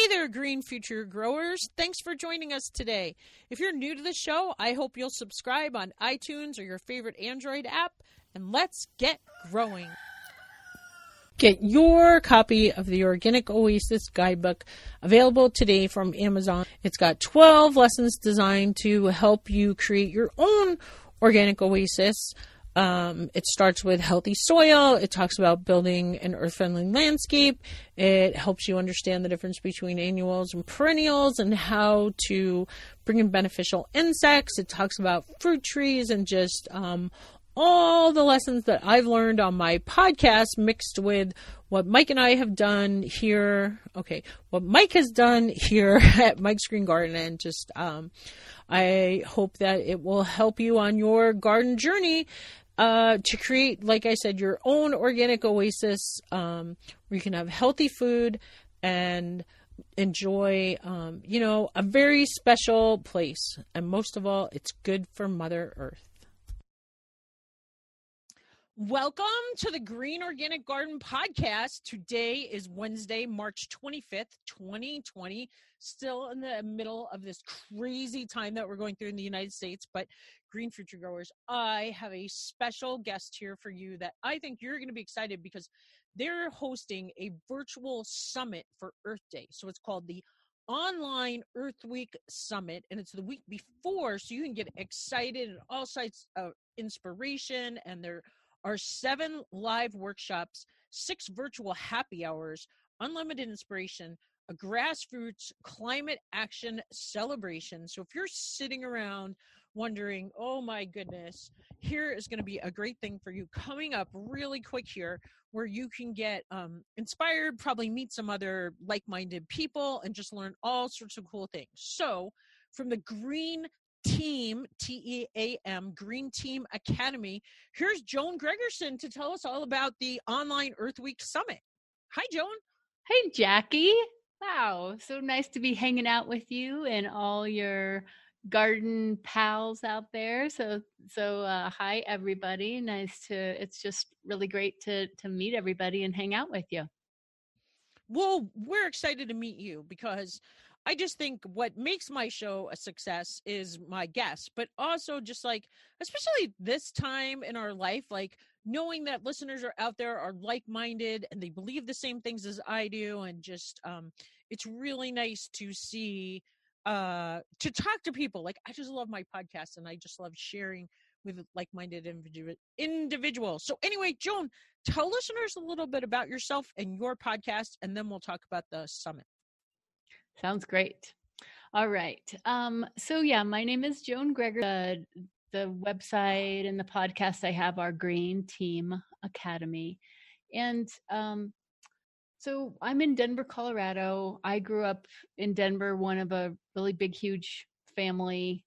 Hey there, Green Future Growers. Thanks for joining us today. If you're new to the show, I hope you'll subscribe on iTunes or your favorite Android app, and let's get growing. Get your copy of the Organic Oasis Guidebook available today from Amazon. It's got 12 lessons designed to help you create your own organic oasis. Um, it starts with healthy soil. It talks about building an earth friendly landscape. It helps you understand the difference between annuals and perennials and how to bring in beneficial insects. It talks about fruit trees and just um, all the lessons that I've learned on my podcast mixed with what Mike and I have done here. Okay, what Mike has done here at Mike's Green Garden and just. Um, I hope that it will help you on your garden journey uh, to create, like I said, your own organic oasis um, where you can have healthy food and enjoy, um, you know, a very special place. And most of all, it's good for Mother Earth. Welcome to the Green Organic Garden Podcast. Today is Wednesday, March 25th, 2020. Still in the middle of this crazy time that we're going through in the United States, but Green Future Growers, I have a special guest here for you that I think you're going to be excited because they're hosting a virtual summit for Earth Day. So it's called the online Earth Week Summit, and it's the week before, so you can get excited and all sides of inspiration and they're are seven live workshops, six virtual happy hours, unlimited inspiration, a grassroots climate action celebration. So if you're sitting around wondering, oh my goodness, here is going to be a great thing for you coming up really quick here where you can get um, inspired, probably meet some other like minded people, and just learn all sorts of cool things. So, from the Green Team, T E A M, Green Team Academy. Here's Joan Gregerson to tell us all about the online Earth Week Summit. Hi, Joan. Hey, Jackie. Wow, so nice to be hanging out with you and all your garden pals out there. So, so uh, hi everybody. Nice to. It's just really great to to meet everybody and hang out with you. Well, we're excited to meet you because I just think what makes my show a success is my guests, but also just like, especially this time in our life, like knowing that listeners are out there are like minded and they believe the same things as I do. And just, um, it's really nice to see, uh, to talk to people. Like, I just love my podcast and I just love sharing with like-minded individual individuals. So anyway, Joan, tell listeners a little bit about yourself and your podcast, and then we'll talk about the summit. Sounds great. All right. Um, so yeah, my name is Joan Greger. The, the website and the podcast I have are Green Team Academy. And um, so I'm in Denver, Colorado. I grew up in Denver, one of a really big, huge family.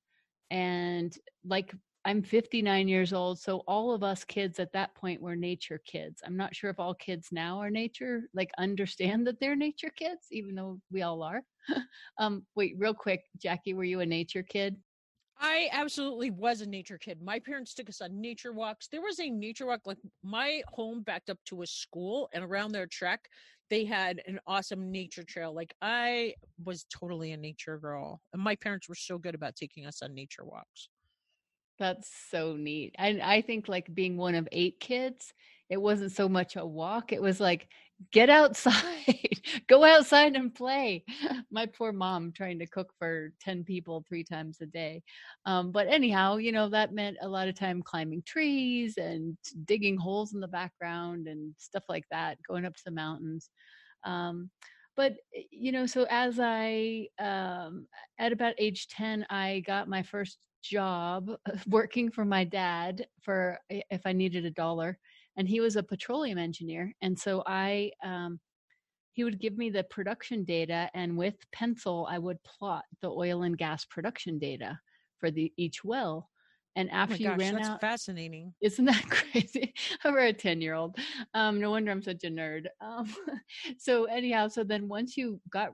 And like I'm 59 years old, so all of us kids at that point were nature kids. I'm not sure if all kids now are nature, like understand that they're nature kids, even though we all are. um, wait, real quick, Jackie, were you a nature kid? I absolutely was a nature kid. My parents took us on nature walks. There was a nature walk, like my home backed up to a school, and around their track, they had an awesome nature trail. Like I was totally a nature girl, and my parents were so good about taking us on nature walks. That's so neat. And I think like being one of eight kids, it wasn't so much a walk. It was like, get outside, go outside and play. My poor mom trying to cook for 10 people three times a day. Um, but anyhow, you know, that meant a lot of time climbing trees and digging holes in the background and stuff like that, going up to the mountains. Um, but eh, you know so as i um, at about age 10 i got my first job working for my dad for if I needed a dollar, and he was a petroleum engineer, and so I um, he would give me the production data, and with pencil I would plot the oil and gas production data for the each well. And oh after oh gosh, you ran that's out, fascinating. Isn't that crazy? Over a ten-year-old. Um, no wonder I'm such a nerd. Um, so anyhow, so then once you got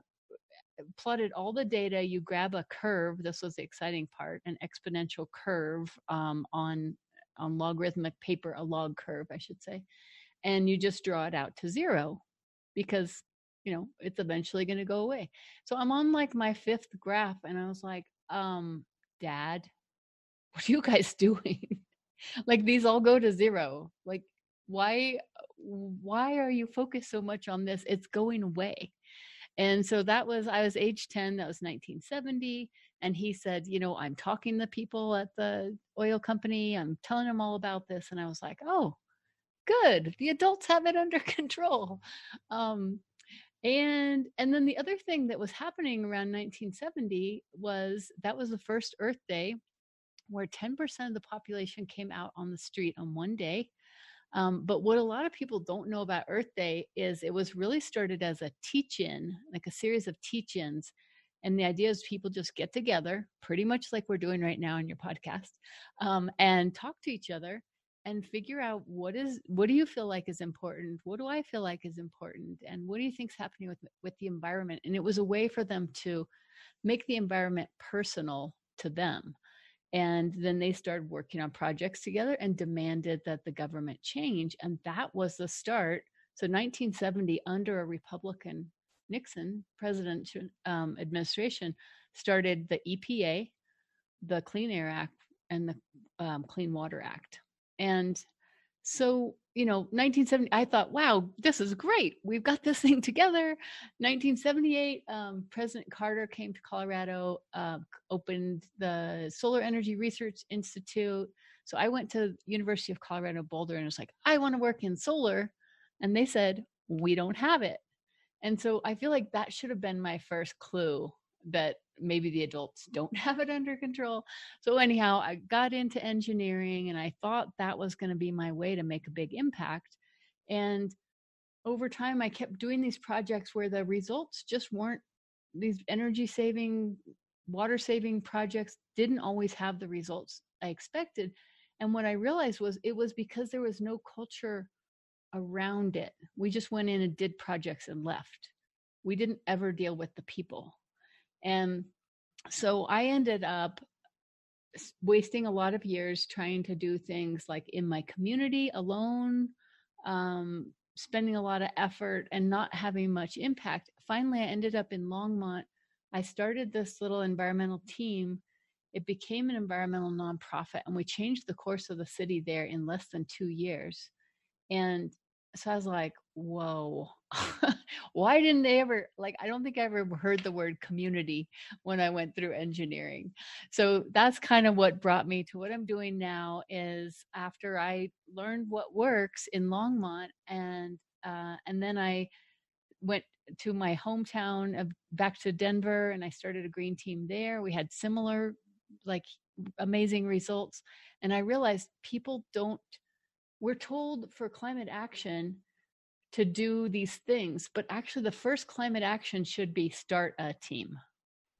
plotted all the data. You grab a curve. This was the exciting part, an exponential curve um, on on logarithmic paper, a log curve, I should say, and you just draw it out to zero, because you know, it's eventually going to go away. So I'm on like my fifth graph and I was like, um, dad, what are you guys doing? like these all go to zero. Like why why are you focused so much on this? It's going away. And so that was I was age 10, that was 1970 and he said, you know, I'm talking to people at the oil company. I'm telling them all about this and I was like, "Oh, good. The adults have it under control." Um and and then the other thing that was happening around 1970 was that was the first earth day where 10% of the population came out on the street on one day um, but what a lot of people don't know about earth day is it was really started as a teach-in like a series of teach-ins and the idea is people just get together pretty much like we're doing right now in your podcast um, and talk to each other and figure out what is what do you feel like is important? What do i feel like is important? And what do you think's happening with with the environment? And it was a way for them to make the environment personal to them. And then they started working on projects together and demanded that the government change and that was the start. So 1970 under a republican nixon president um, administration started the epa the clean air act and the um, clean water act and so, you know, 1970, I thought, wow, this is great. We've got this thing together. 1978, um, President Carter came to Colorado, uh, opened the Solar Energy Research Institute. So I went to University of Colorado Boulder and was like, I want to work in solar. And they said, we don't have it. And so I feel like that should have been my first clue that maybe the adults don't have it under control. So, anyhow, I got into engineering and I thought that was going to be my way to make a big impact. And over time, I kept doing these projects where the results just weren't these energy saving, water saving projects didn't always have the results I expected. And what I realized was it was because there was no culture around it. We just went in and did projects and left. We didn't ever deal with the people. And so I ended up wasting a lot of years trying to do things like in my community alone, um, spending a lot of effort and not having much impact. Finally, I ended up in Longmont. I started this little environmental team. It became an environmental nonprofit, and we changed the course of the city there in less than two years. And so I was like, whoa, why didn't they ever, like, I don't think I ever heard the word community when I went through engineering. So that's kind of what brought me to what I'm doing now is after I learned what works in Longmont and, uh, and then I went to my hometown of back to Denver and I started a green team there. We had similar, like, amazing results. And I realized people don't, we're told for climate action to do these things, but actually, the first climate action should be start a team.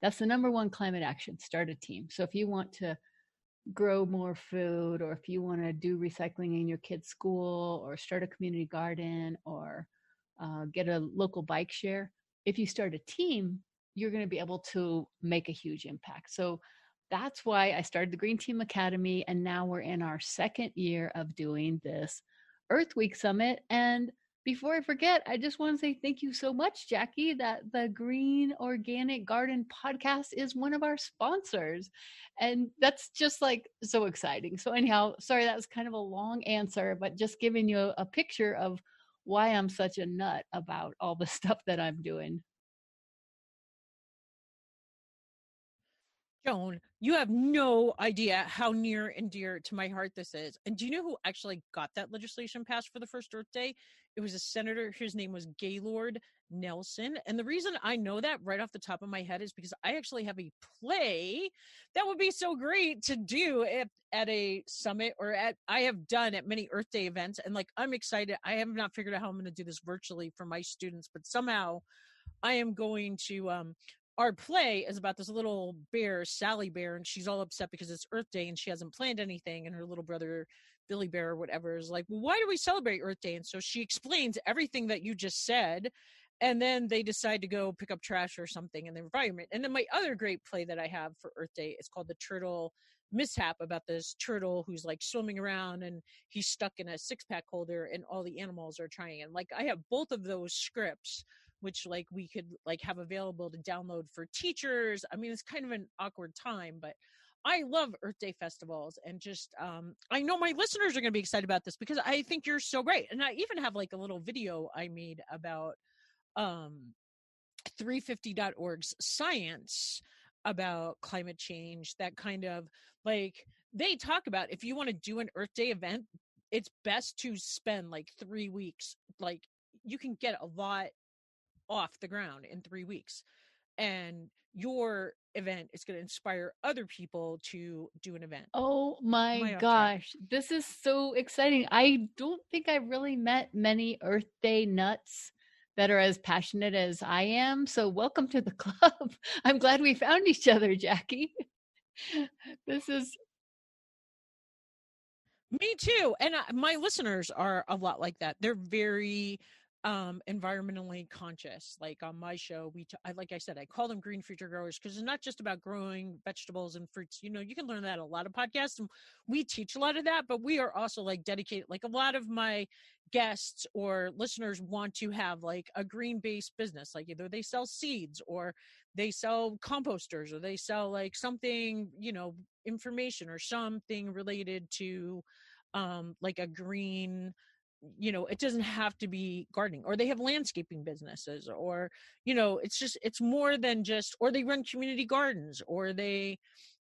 That's the number one climate action start a team. So, if you want to grow more food, or if you want to do recycling in your kid's school, or start a community garden, or uh, get a local bike share, if you start a team, you're going to be able to make a huge impact. So, that's why I started the Green Team Academy. And now we're in our second year of doing this Earth Week Summit. And before I forget, I just want to say thank you so much, Jackie, that the Green Organic Garden podcast is one of our sponsors. And that's just like so exciting. So, anyhow, sorry, that was kind of a long answer, but just giving you a, picture of why I'm such a nut about all the stuff that I'm doing. Joan, you have no idea how near and dear to my heart this is. And do you know who actually got that legislation passed for the first Earth Day? It was a senator. His name was Gaylord Nelson. And the reason I know that right off the top of my head is because I actually have a play that would be so great to do at, at a summit or at, I have done at many Earth Day events. And like, I'm excited. I have not figured out how I'm going to do this virtually for my students, but somehow I am going to um, our play is about this little bear, Sally Bear, and she's all upset because it's Earth Day and she hasn't planned anything. And her little brother, Billy Bear, or whatever, is like, well, why do we celebrate Earth Day? And so she explains everything that you just said. And then they decide to go pick up trash or something in the environment. And then my other great play that I have for Earth Day is called The Turtle Mishap about this turtle who's like swimming around and he's stuck in a six pack holder and all the animals are trying. And like I have both of those scripts which like we could like have available to download for teachers. I mean, it's kind of an awkward time, but I love Earth Day festivals and just um I know my listeners are going to be excited about this because I think you're so great. And I even have like a little video I made about um 350.org's science about climate change that kind of like they talk about if you want to do an earth day event it's best to spend like 3 weeks like you can get a lot off the ground in 3 weeks and your event is going to inspire other people to do an event. Oh my gosh, this is so exciting. I don't think I really met many Earth Day nuts that are as passionate as I am. So, welcome to the club. I'm glad we found each other, Jackie. this is. Me too. And my listeners are a lot like that. They're very um environmentally conscious like on my show we t- I, like i said i call them green future growers because it's not just about growing vegetables and fruits you know you can learn that a lot of podcasts and we teach a lot of that but we are also like dedicated like a lot of my guests or listeners want to have like a green based business like either they sell seeds or they sell composters or they sell like something you know information or something related to um like a green you know it doesn't have to be gardening or they have landscaping businesses or you know it's just it's more than just or they run community gardens or they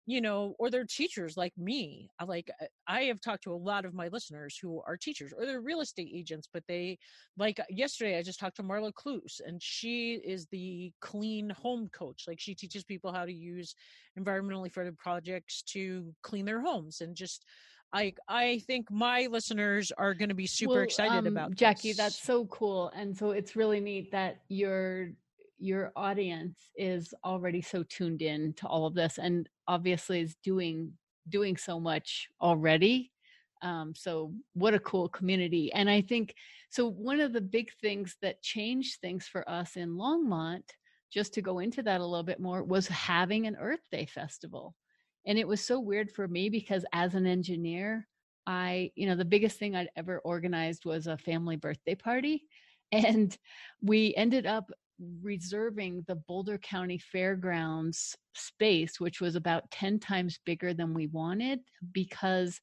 you know or they're teachers like me. Like i have talked to a lot of my listeners who are teachers or they're real estate agents but they like yesterday i just talked to marla Cluse and she is the clean home coach. Like she teaches people how to use environmentally friendly projects to clean their homes and just I I think my listeners are going to be super well, excited um, about Jackie. This. That's so cool, and so it's really neat that your your audience is already so tuned in to all of this, and obviously is doing doing so much already. Um, so what a cool community, and I think so. One of the big things that changed things for us in Longmont, just to go into that a little bit more, was having an Earth Day festival and it was so weird for me because as an engineer i you know the biggest thing i'd ever organized was a family birthday party and we ended up reserving the boulder county fairgrounds space which was about 10 times bigger than we wanted because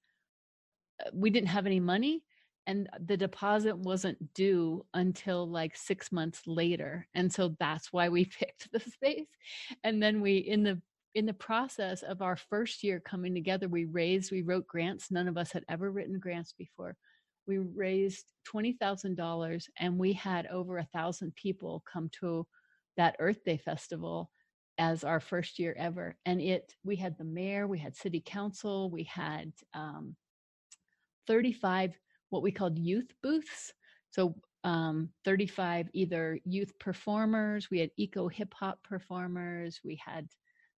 uh, we didn't have any money and the deposit wasn't due until like six months later and so that's why we picked the space and then we in the in the process of our first year coming together, we raised, we wrote grants. None of us had ever written grants before. We raised $20,000 and we had over a thousand people come to that Earth Day festival as our first year ever. And it, we had the mayor, we had city council, we had um, 35 what we called youth booths. So um, 35 either youth performers, we had eco hip hop performers, we had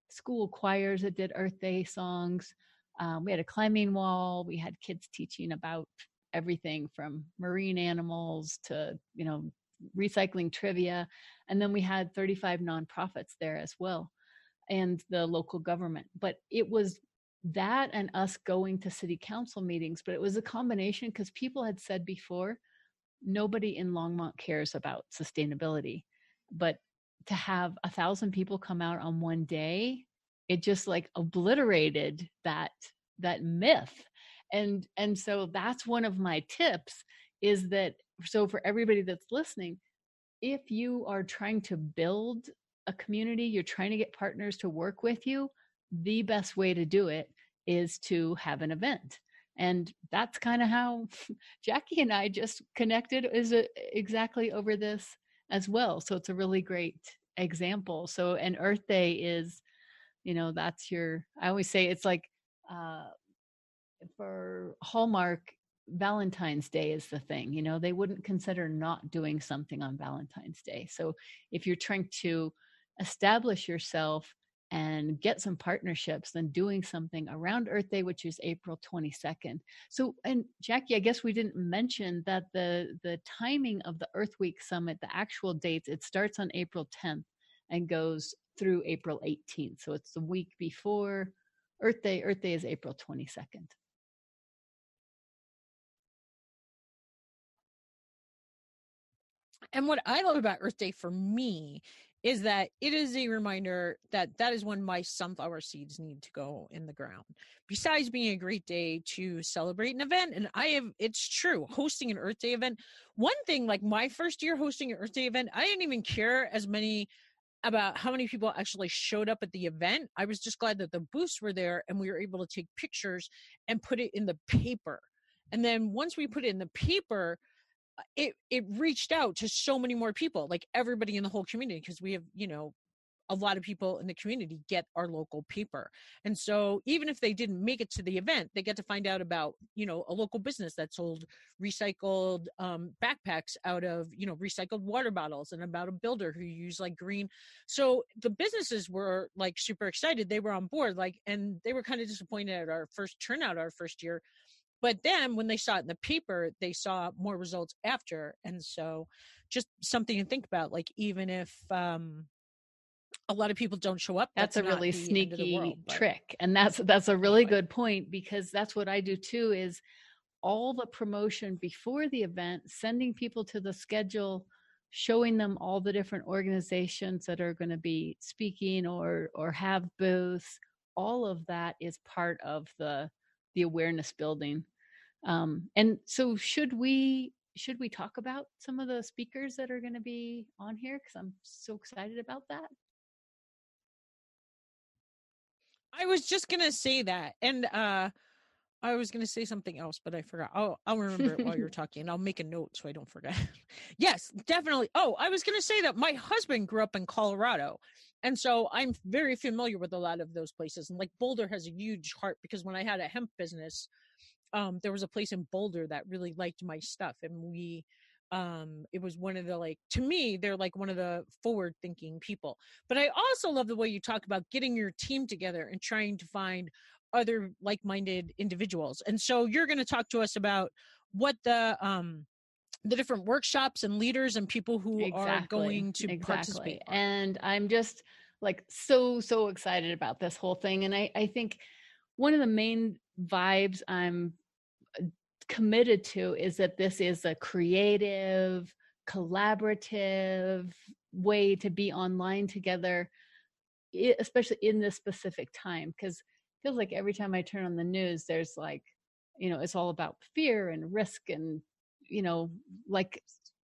school choirs that did Earth Day songs. Um, we had a climbing wall. We had kids teaching about everything from marine animals to, you know, recycling trivia. And then we had 35 nonprofits there as well and the local government. But it was that and us going to city council meetings, but it was a combination because people had said before, nobody in Longmont cares about sustainability. But to have a thousand people come out on one day it just like obliterated that that myth. And and so that's one of my tips is that so for everybody that's listening if you are trying to build a community you're trying to get partners to work with you the best way to do it is to have an event. And that's kind of how jackie and i just connected is a, exactly over this as well. So it's a really great example. So an Earth Day is, you know, that's your, I always say it's like uh, for Hallmark, Valentine's Day is the thing. You know, they wouldn't consider not doing something on Valentine's Day. So if you're trying to establish yourself and get some partnerships than doing something around Earth Day, which is April 22nd. So, and Jackie, I guess we didn't mention that the the timing of the Earth Week Summit, the actual dates, it starts on April 10th and goes through April 18th. So it's the week before Earth Day. Earth Day is April 22nd. And what I love about Earth Day for me is that it is a reminder that that is when my sunflower seeds need to go in the ground. Besides being a great day to celebrate an event, and I have, it's true, hosting an Earth Day event. One thing, like my first year hosting an Earth Day event, I didn't even care as many about how many people actually showed up at the event. I was just glad that the booths were there and we were able to take pictures and put it in the paper. And then once we put it in the paper, it it reached out to so many more people like everybody in the whole community because we have you know a lot of people in the community get our local paper. And so even if they didn't make it to the event they get to find out about you know a local business that sold recycled um, backpacks out of you know recycled water bottles and about a builder who used like green. So the businesses were like super excited. They were on board like and they were kind of disappointed at our first turnout our first year but then when they saw it in the paper they saw more results after and so just something to think about like even if um a lot of people don't show up that's, that's a really sneaky world, trick and that's that's a really good point because that's what i do too is all the promotion before the event sending people to the schedule showing them all the different organizations that are going to be speaking or or have booths all of that is part of the the awareness building um, and so should we should we talk about some of the speakers that are going to be on here? Because i'm so excited about that. I was just going to say that and uh i was going to say something else but i forgot. Oh i'll remember it while you're talking. I'll make a note so i don't forget. Yes definitely. Oh i was going to say that my husband grew up in colorado and so i'm very familiar with a lot of those places and like boulder has a huge heart because when i had a hemp business um there was a place in Boulder that really liked my stuff and we um it was one of the like to me they're like one of the forward thinking people. But i also love the way you talk about getting your team together and trying to find other like-minded individuals. And so you're going to talk to us about what the um the different workshops and leaders and people who exactly, are going to exactly. participate and i'm just like so so excited about this whole thing and i i think one of the main vibes i'm uh, committed to is that this is a creative, collaborative way to be online together, especially in this specific time. Because it feels like every time I turn on the news, there's like, you know, it's all about fear and risk and, you know, like,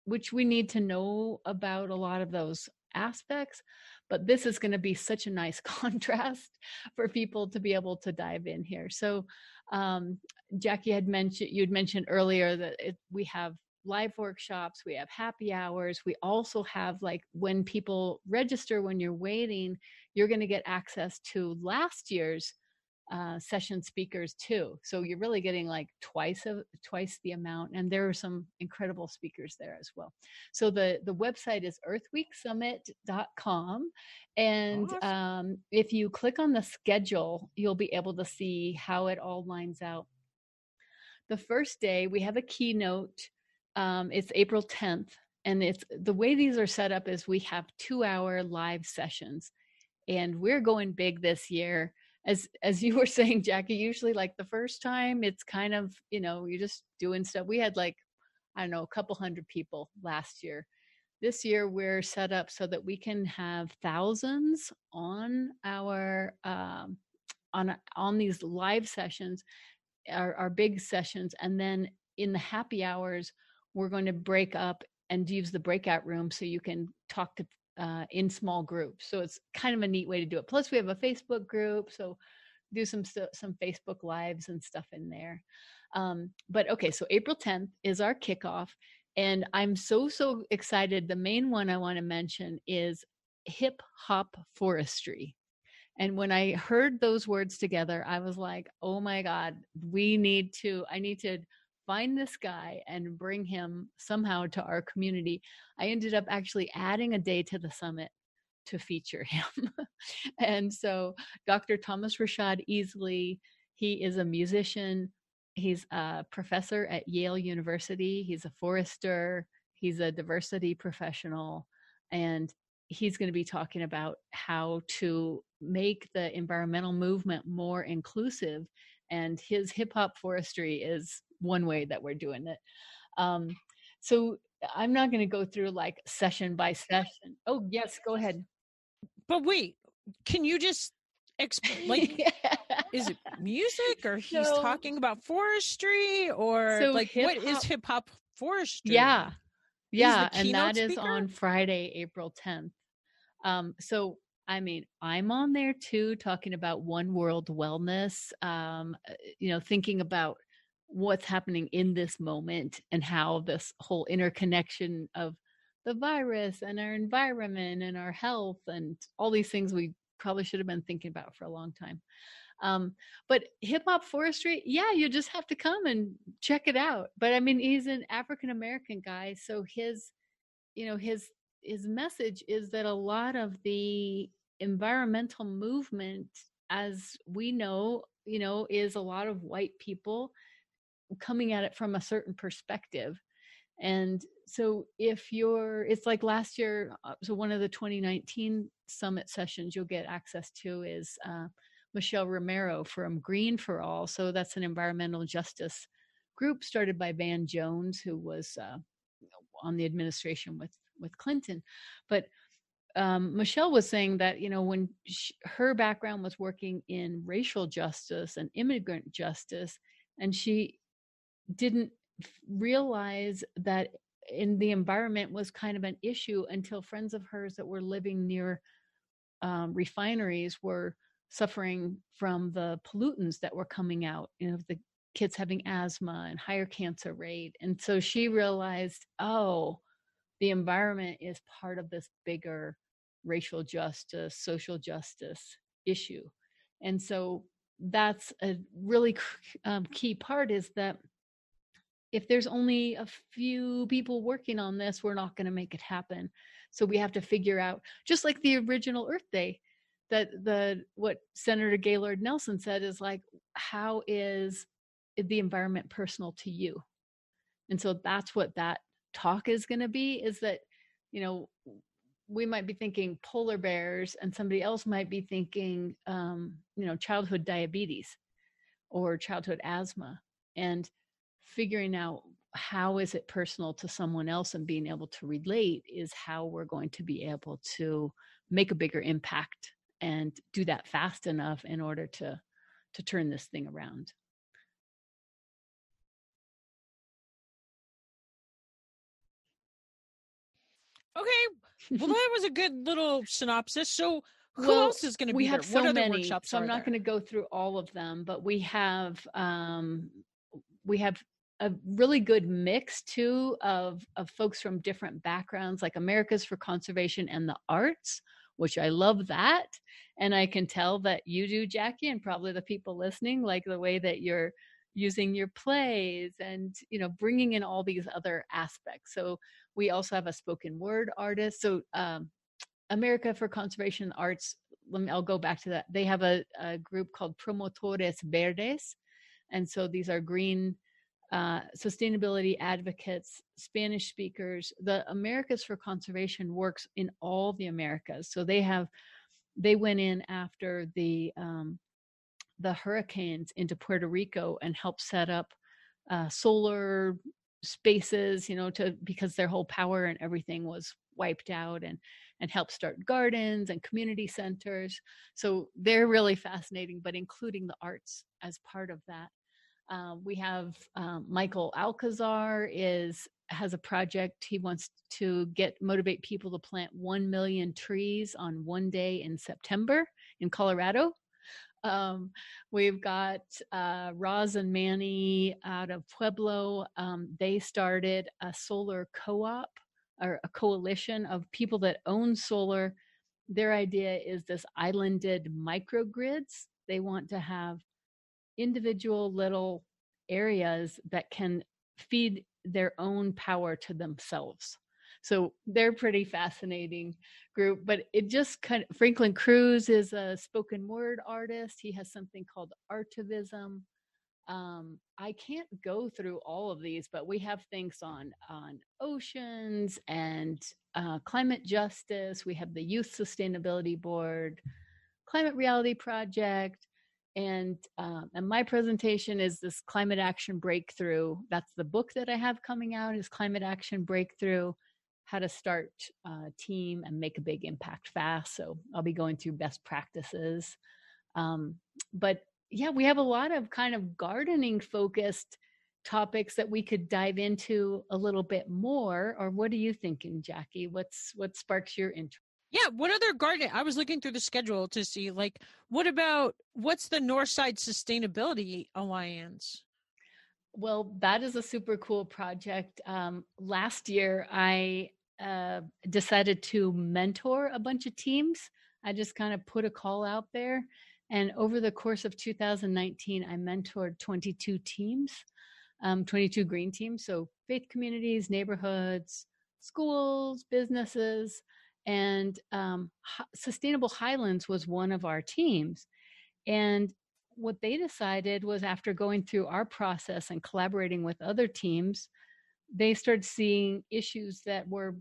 which we need to know about a lot of those aspects but this is going to be such a nice contrast for people to be able to dive in here so um, Jackie had mentioned, you'd mentioned earlier that it, we have live workshops, we have happy hours. We also have like when people register, when you're waiting, you're going to get access to last year's uh, session speakers too. So you're really getting like twice of twice the amount, and there are some incredible speakers there as well. So the the website is earthweeksummit.com, and awesome. um, if you click on the schedule, you'll be able to see how it all lines out. The first day we have a keynote. Um, it's April 10th, and it's the way these are set up is we have two hour live sessions, and we're going big this year as as you were saying jackie usually like the first time it's kind of you know you're just doing stuff. We had like i don't know a couple hundred people last year. This year we're set up so that we can have thousands on our um, on on these live sessions our, our big sessions and then in the happy hours we're going to break up and use the breakout room so you can talk to uh, in small groups. So it's kind of a neat way to do it. Plus, we have a Facebook group, so do some some Facebook lives and stuff in there. Um, but okay, so April 10th is our kickoff, and I'm so so excited. The main one I want to mention is hip hop forestry. And when I heard those words together, I was like, oh my God, we need to, I need to find this guy and bring him somehow to our community. I ended up actually adding a day to the summit to feature him. and so Dr. Thomas Rashad Easley, he is a musician. He's a professor at Yale University. He's a forester. He's a diversity professional. And he's going to be talking about how to make the environmental movement more inclusive. And his hip hop forestry is one way that we're doing it. Um, so I'm not going to go through like session by session. Oh, yes, go ahead. But wait, can you just explain? Like, Yeah. is it music or he's talking about forestry or So like what is hip-hop- hip hop forestry? Yeah. Yeah. And that is speaker? on Friday, April 10th. Um, so, I mean, I'm on there too, talking about one world wellness, um, uh, you know, thinking about what's happening in this moment and how this whole interconnection of the virus and our environment and our health and all these things we probably should have been thinking about for a long time. Um, but hip hop forestry, yeah, you just have to come and check it out. But I mean, he's an African American guy, so his, you know, his his message is that a lot of the environmental movement, as we know, you know, is a lot of white people coming at it from a certain perspective. And so if you're, it's like last year, uh, so one of the 2019 summit sessions you'll get access to is uh, Michelle Romero from Green for All. So that's an environmental justice group started by Van Jones, who was uh, on the administration with with Clinton. But um, Michelle was saying that you know when sh her background was working in racial justice and immigrant justice, and she didn't realize that in the environment was kind of an issue until friends of hers that were living near um, refineries were suffering from the pollutants that were coming out you know the kids having asthma and higher cancer rate and so she realized oh the environment is part of this bigger racial justice social justice issue. And so that's a really um, key part is that if there's only a few people working on this we're not going to make it happen. So we have to figure out just like the original earth day that the what senator gaylord nelson said is like how is the environment personal to you? And so that's what that talk is going to be is that you know we might be thinking polar bears and somebody else might be thinking um, you know childhood diabetes or childhood asthma. And figuring out how is it personal to someone else and being able to relate is how we're going to be able to make a bigger impact and do that fast enough in order to to turn this thing around Okay. Well, that was a good little synopsis. So, who Well, else is going to we be have there? so many so i'm not going to go through all of them but we have um we have a really good mix too of of folks from different backgrounds like americas for conservation and the arts which i love that and i can tell that you do jackie and probably the people listening like the way that you're using your plays and you know bringing in all these other aspects so we also have a spoken word artist so um America for Conservation Arts, let me, I'll go back to that. They have a, a group called Promotores Verdes. And so these are green uh, sustainability advocates, Spanish speakers. The Americas for Conservation works in all the Americas. So they have, they went in after the, um, the hurricanes into Puerto Rico and helped set up uh, solar spaces, you know, to because their whole power and everything was wiped out and and help start gardens and community centers. So they're really fascinating, but including the arts as part of that. Um, we have um, Michael Alcazar is has a project. He wants to get motivate people to plant one million trees on one day in September in Colorado. Um, we've got uh, Roz and Manny out of Pueblo. Um, they started a solar co-op or a coalition of people that own solar. Their idea is this islanded microgrids. They want to have individual little areas that can feed their own power to themselves. So they're pretty fascinating group, but it just kind of Franklin Cruz is a spoken word artist. He has something called artivism. Um, I can't go through all of these, but we have things on on oceans and uh, climate justice. We have the Youth Sustainability Board, Climate Reality Project, and um, and my presentation is this climate action breakthrough. That's the book that I have coming out is climate action breakthrough how to start a team and make a big impact fast. So I'll be going through best practices. Um, but yeah, we have a lot of kind of gardening focused topics that we could dive into a little bit more. Or what are you thinking, Jackie? What's what sparks your interest? Yeah, what other garden? I was looking through the schedule to see, like, what about what's the Northside Sustainability Alliance? Well, that is a super cool project. Um, last year, I uh, decided to mentor a bunch of teams. I just kind of put a call out there. And over the course of 2019, I mentored 22 teams, um, 22 green teams. So faith communities, neighborhoods, schools, businesses, and um, Sustainable Highlands was one of our teams. And what they decided was after going through our process and collaborating with other teams, they started seeing issues that were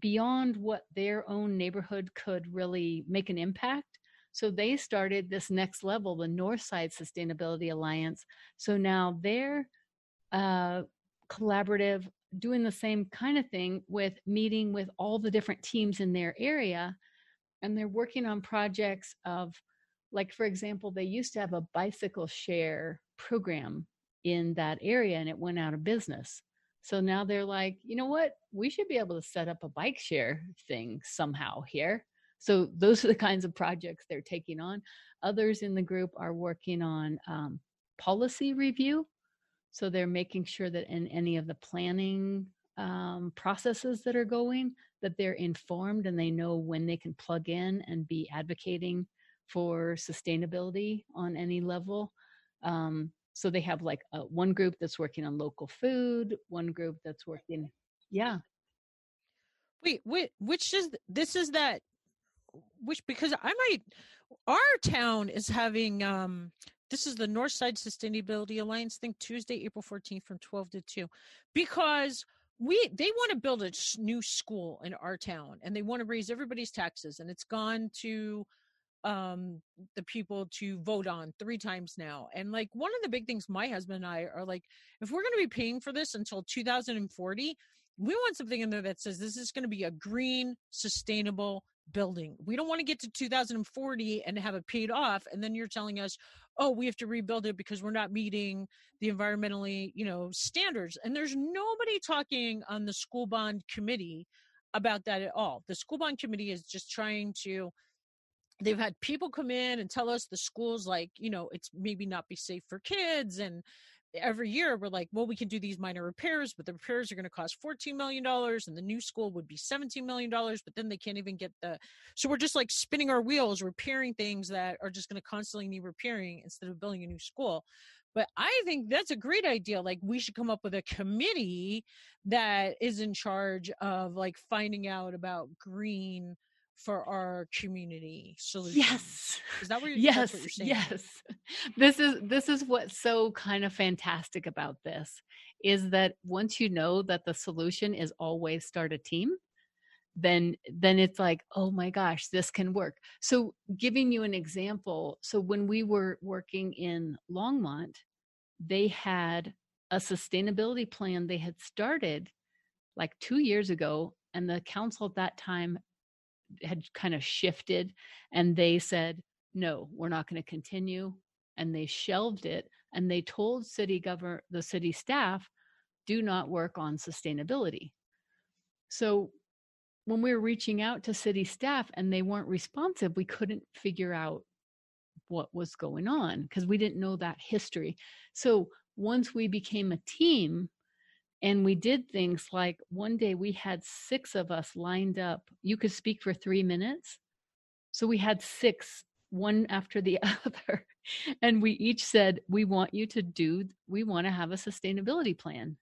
beyond what their own neighborhood could really make an impact. So they started this next level, the Northside Sustainability Alliance. So now they're uh, collaborative, doing the same kind of thing with meeting with all the different teams in their area. And they're working on projects of, like, for example, they used to have a bicycle share program in that area and it went out of business. So now they're like, you know what? We should be able to set up a bike share thing somehow here. So those are the kinds of projects they're taking on. Others in the group are working on um, policy review. So they're making sure that in any of the planning um, processes that are going, that they're informed and they know when they can plug in and be advocating for sustainability on any level. Um, so they have like a, one group that's working on local food one group that's working yeah wait wait which is this is that which because i might our town is having um this is the north side sustainability alliance thing tuesday april 14th from 12 to 2 because we they want to build a new school in our town and they want to raise everybody's taxes and it's gone to um the people to vote on three times now and like one of the big things my husband and i are like if we're going to be paying for this until 2040 we want something in there that says this is going to be a green sustainable building. We don't want to get to 2040 and have it paid off and then you're telling us oh we have to rebuild it because we're not meeting the environmentally you know standards. And there's nobody talking on the school bond committee about that at all. The school bond committee is just trying to they've had people come in and tell us the schools like you know it's maybe not be safe for kids and every year we're like well we can do these minor repairs but the repairs are going to cost 14 million dollars and the new school would be 17 million dollars but then they can't even get the so we're just like spinning our wheels repairing things that are just going to constantly need repairing instead of building a new school. But i think that's a great idea like we should come up with a committee that is in charge of like finding out about green for our community solution. Yes. Is that what you're, yes, what you're saying? Yes. This is this is what's so kind of fantastic about this is that once you know that the solution is always start a team, then then it's like, oh my gosh, this can work. So giving you an example, so when we were working in Longmont, they had a sustainability plan they had started like 2 years ago and the council at that time had kind of shifted and they said no we're not going to continue and they shelved it and they told city governor the city staff do not work on sustainability. So when we were reaching out to city staff and they weren't responsive we couldn't figure out what was going on because we didn't know that history. So once we became a team and we did things like one day we had six of us lined up. You could speak for three minutes. So we had six, one after the other. And we each said, We want you to do, we want to have a sustainability plan.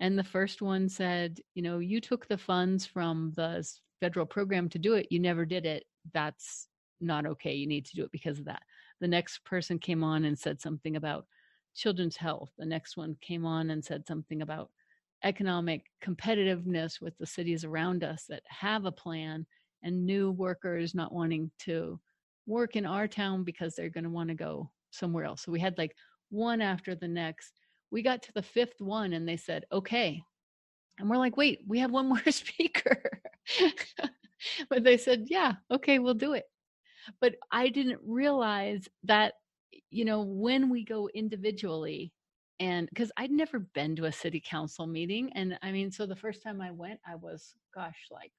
And the first one said, You know, you took the funds from the federal program to do it. You never did it. That's not okay. You need to do it because of that. The next person came on and said something about children's health. The next one came on and said something about economic competitiveness with the cities around us that have a plan and new workers not wanting to work in our town because they're going to want to go somewhere else. So we had like one after the next. We got to the fifth one and they said, okay. And we're like, wait, we have one more speaker. but they said, yeah, okay, we'll do it. But I didn't realize that, you know, when we go individually, and because I'd never been to a city council meeting. And I mean, so the first time I went, I was, gosh, like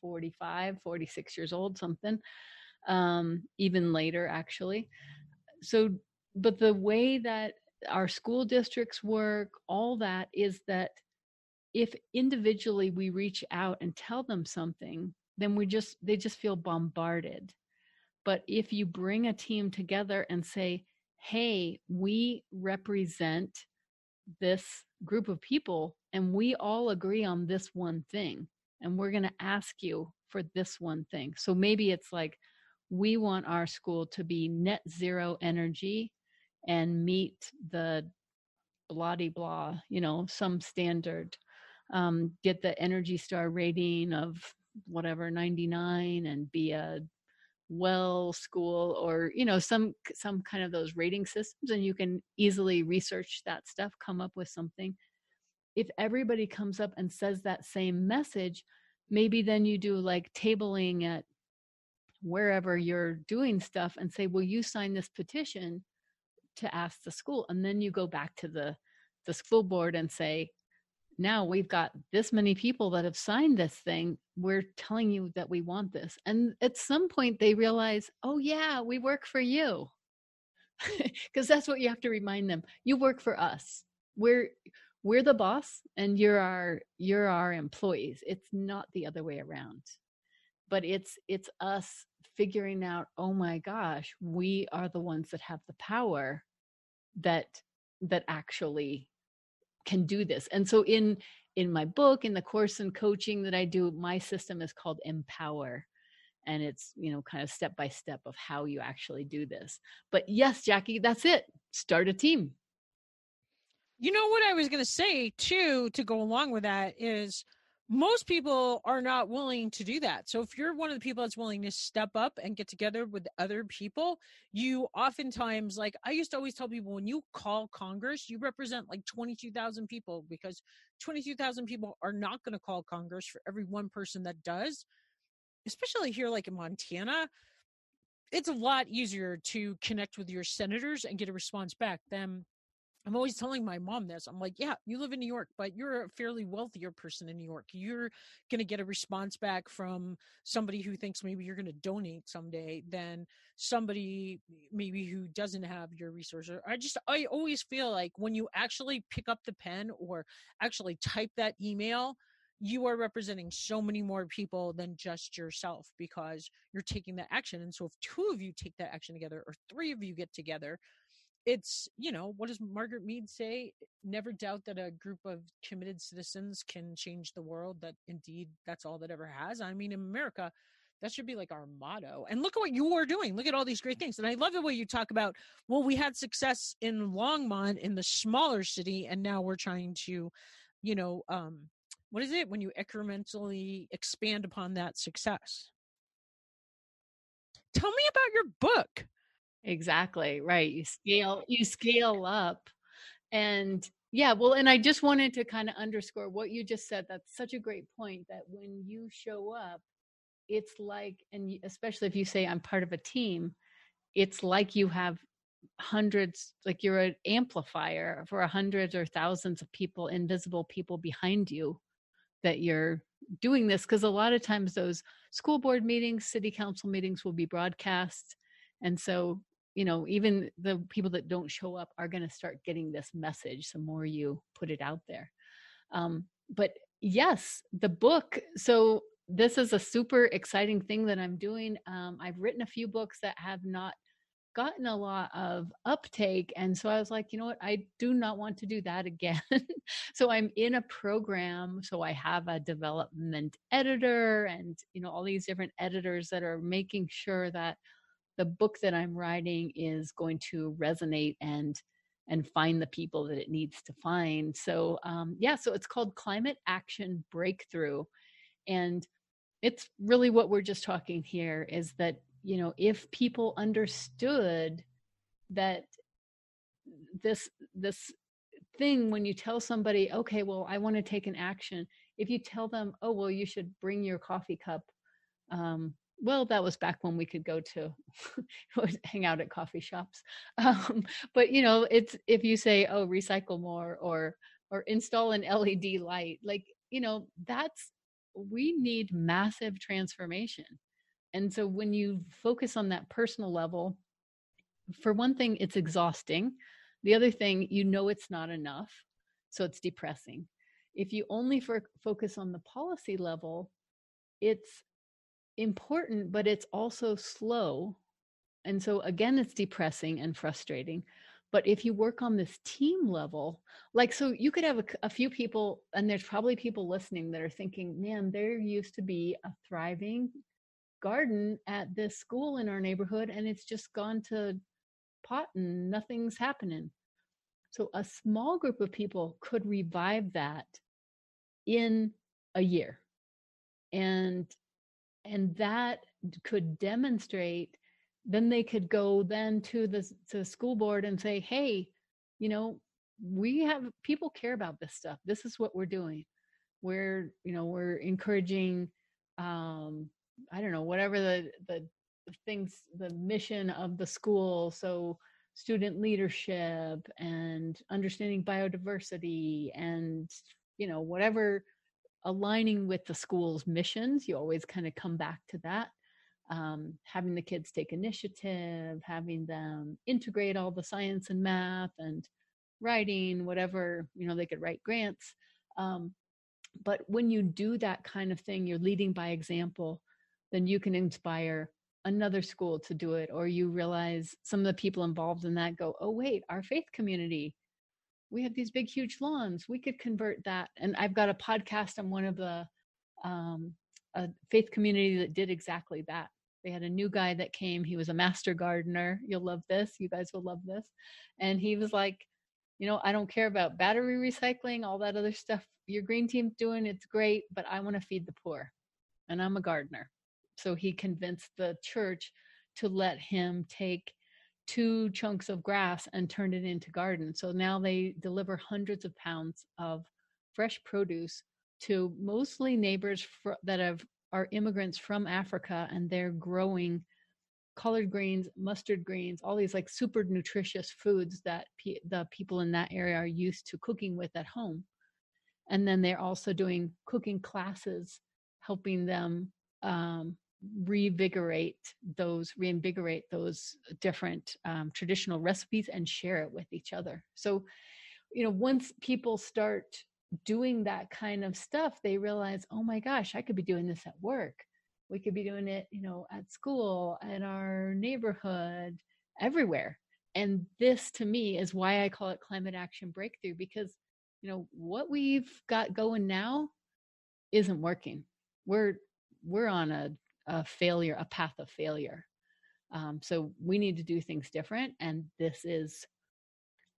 45, 46 years old, something, um, even later, actually. So, but the way that our school districts work, all that is that if individually we reach out and tell them something, then we just, they just feel bombarded. But if you bring a team together and say, hey, we represent this group of people and we all agree on this one thing and we're going to ask you for this one thing. So maybe it's like we want our school to be net zero energy and meet the blah blah, you know, some standard. Um, get the Energy Star rating of whatever 99 and be a well school or you know some some kind of those rating systems and you can easily research that stuff come up with something. If everybody comes up and says that same message maybe then you do like tabling at wherever you're doing stuff and say will you sign this petition to ask the school and then you go back to the the school board and say now we've got this many people that have signed this thing. We're telling you that we want this. And at some point they realize, oh, yeah, we work for you. Because that's what you have to remind them. You work for us. We're we're the boss and you're our you're our employees. It's not the other way around. But it's it's us figuring out, oh my gosh, we are the ones that have the power that that actually can do this. And so in in my book in the course and coaching that i do my system is called empower. And it's you know kind of step by step of how you actually do this. But yes jackie that's it. Start a team. You know what i was going to say too to go along with that is most people are not willing to do that. So if you're one of the people that's willing to step up and get together with other people, you oftentimes like I used to always tell people when you call Congress, you represent like 22,000 people because 22,000 people are not going to call Congress for every one person that does. Especially here like in Montana, it's a lot easier to connect with your senators and get a response back than I'm always telling my mom this. I'm like, yeah, you live in New York, but you're a fairly wealthier person in New York. You're going to get a response back from somebody who thinks maybe you're going to donate someday than somebody maybe who doesn't have your resources. I just, I always feel like when you actually pick up the pen or actually type that email, you are representing so many more people than just yourself because you're taking that action. And so if two of you take that action together or three of you get together, it's you know what does margaret mead say? Never doubt that a group of committed citizens can change the world that indeed that's all that ever has. I mean in america that should be like our motto. And look at what you are doing. Look at all these great things. And i love the way you talk about well we had success in longmont in the smaller city and now we're trying to you know um what is it? When you incrementally expand upon that success. Tell me about your book Exactly. Right. You scale you scale up. And yeah, well and I just wanted to kind of underscore what you just said. That's such a great point that when you show up, it's like and especially if you say I'm part of a team, it's like you have hundreds like you're an amplifier for hundreds or thousands of people invisible people behind you that you're doing this because a lot of times those school board meetings city council meetings will be broadcast and so you know even the people that don't show up are going to start getting this message the more you put it out there. Um, but yes the book so this is a super exciting thing that i'm doing. Um, i've written a few books that have not gotten a lot of uptake and so i was like you know what? I do not want to do that again. So i'm in a program so i have a development editor and you know all these different editors that are making sure that the book that I'm writing is going to resonate and and find the people that it needs to find. So um, yeah, so it's called Climate Action Breakthrough, and it's really what we're just talking here is that you know if people understood that this this thing when you tell somebody okay well i want to take an action if you tell them oh well you should bring your coffee cup um, well that was back when we could go to hang out at coffee shops. Um, but you know it's if you say oh recycle more or or install an led light like you know that's we need massive transformation. And so when you focus on that personal level for one thing it's exhausting. The other thing you know it's not enough so it's depressing. If you only for, focus on the policy level it's important, but it's also slow. And so, again, it's depressing and frustrating. But if you work on this team level, like, so you could have a, a, few people, and there's probably people listening that are thinking, man, there used to be a thriving garden at this school in our neighborhood, and it's just gone to pot and nothing's happening. So, a small group of people could revive that in a year. And and that could demonstrate then they could go then to the, to the school board and say hey you know we have people care about this stuff. This is what we're doing. We're you know we're encouraging um i don't know whatever the the things the mission of the school. So student leadership and understanding biodiversity and you know whatever aligning with the school's missions you always kind of come back to that um, having the kids take initiative having them integrate all the science and math and writing whatever you know they could write grants um, but when you do that kind of thing you're leading by example then you can inspire another school to do it or you realize some of the people involved in that go oh wait our faith community we have these big huge lawns we could convert that and i've got a podcast on one of the um, a faith community that did exactly that. They had a new guy that came he was a master gardener you'll love this you guys will love this and he was like you know i don't care about battery recycling all that other stuff your green team's doing it's great but i want to feed the poor and i'm a gardener. So he convinced the church to let him take two chunks of grass and turned it into garden. So now they deliver hundreds of pounds of fresh produce to mostly neighbors fr- that have are immigrants from Africa and they're growing collard greens, mustard greens, all these like super nutritious foods that pe- the people in that area are used to cooking with at home. And then they're also doing cooking classes, helping them um, revigorate those reinvigorate those different um, traditional recipes and share it with each other. So you know once people start doing that kind of stuff they realize oh my gosh i could be doing this at work. We could be doing it you know at school at our neighborhood everywhere. And this to me is why i call it climate action breakthrough because you know what we've got going now isn't working. We're we're on a a failure, a path of failure. Um, so we need to do things different, and this is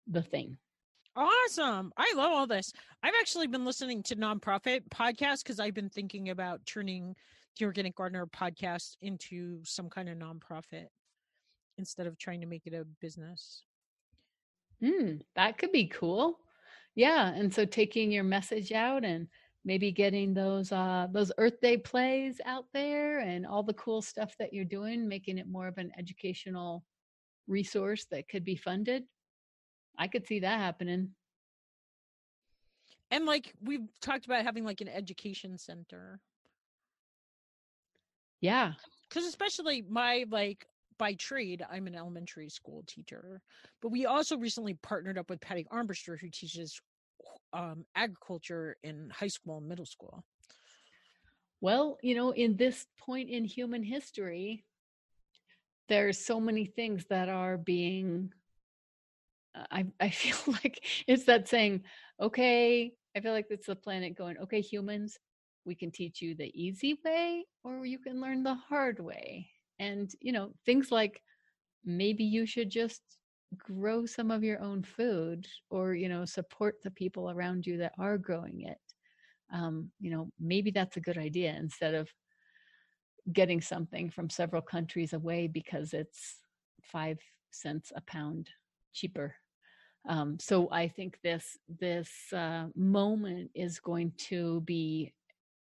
the thing. Awesome. I love all this. I've actually been listening to nonprofit podcasts because I've been thinking about turning the Organic Gardener podcast into some kind of nonprofit instead of trying to make it a business. Hmm, that could be cool. Yeah. And so taking your message out and maybe getting those uh those earth day plays out there and all the cool stuff that you're doing making it more of an educational resource that could be funded? I could see that happening. And like we've talked about having like an education center. Yeah. Because especially my like by trade i'm an elementary school teacher but we also recently partnered up with patty armbruster who teaches um, agriculture in high school and middle school? Well, you know, in this point in human history, there's so many things that are being. Uh, I I feel like it's that saying, okay. I feel like it's the planet going, okay, humans, we can teach you the easy way, or you can learn the hard way. And you know, things like maybe you should just grow some of your own food or you know support the people around you that are growing it um, you know maybe that's a good idea instead of getting something from several countries away because it's five cents a pound cheaper. Um, so I think this this uh, moment is going to be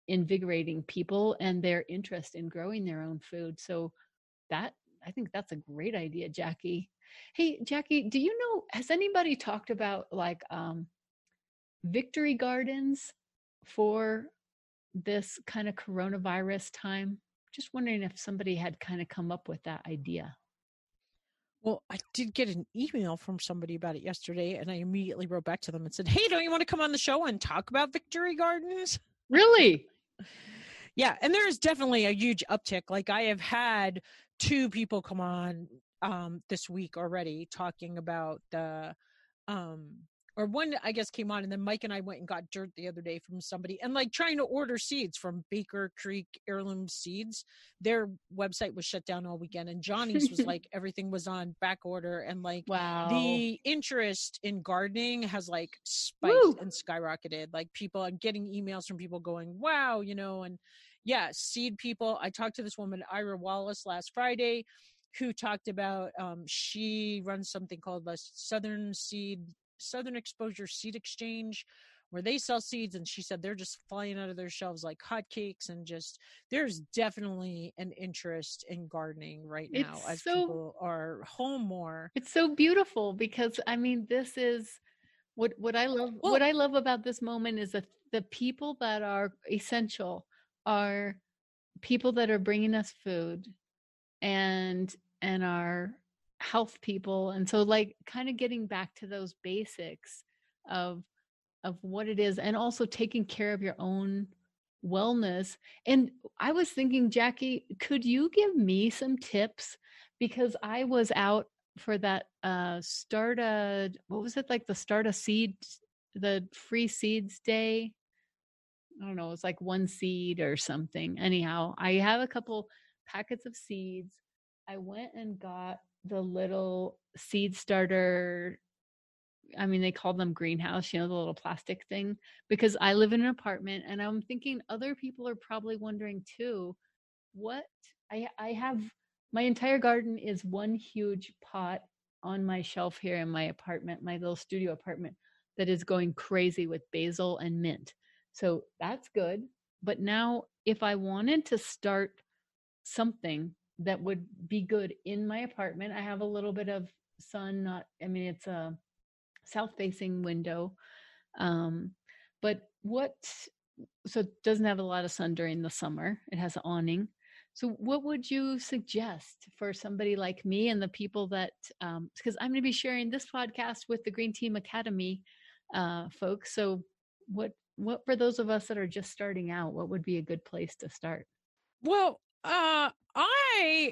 invigorating people and their interest in growing their own food. So that I think that's a great idea, Jackie. Hey, Jackie, do you know has anybody talked about like um, victory gardens for this kind of coronavirus time? Just wondering if somebody had kind of come up with that idea. Well, I did get an email from somebody about it yesterday, and I immediately wrote back to them and said, Hey, don't you want to come on the show and talk about victory gardens? Really? Yeah, and there's definitely a huge uptick. Like I have had two people come on um this week already talking about the um or one I guess came on and then Mike and I went and got dirt the other day from somebody and like trying to order seeds from Baker Creek Heirloom Seeds. Their website was shut down all weekend and Johnny's was like everything was on back order and like wow. the interest in gardening has like spiked Woo. and skyrocketed. Like people are getting emails from people going, Wow, you know, and yeah, seed people. I talked to this woman, Ira Wallace, last Friday who talked about um, she runs something called the Southern Seed Southern Exposure Seed Exchange, where they sell seeds, and she said they're just flying out of their shelves like hotcakes, and just there's definitely an interest in gardening right now It's as so- people are home more. It's so beautiful because I mean this is what what I love Well- what I love about this moment is that the people that are essential are people that are bringing us food and and our health people and so like kind of getting back to those basics of of what it is and also taking care of your own wellness and i was thinking jackie could you give me some tips? because i was out for that uh start a what was it like the start a seed the free seeds day? I don't know it's like one seed or something. Anyhow i have a couple packets of seeds. I went and got the little seed starter i mean they call them greenhouse you know the little plastic thing because i live in an apartment and i'm thinking other people are probably wondering too what? I i have my entire garden is one huge pot on my shelf here in my apartment my little studio apartment that is going crazy with basil and mint. So that's good but now if i wanted to start something that would be good in my apartment. I have a little bit of sun not i mean it's a south facing window um but what so it doesn't have a lot of sun during the summer. It has an awning. So what would you suggest for somebody like me and the people that um because i'm going to be sharing this podcast with the green team academy uh folks. So what what for those of us that are just starting out what would be a good place to start? Well, uh, I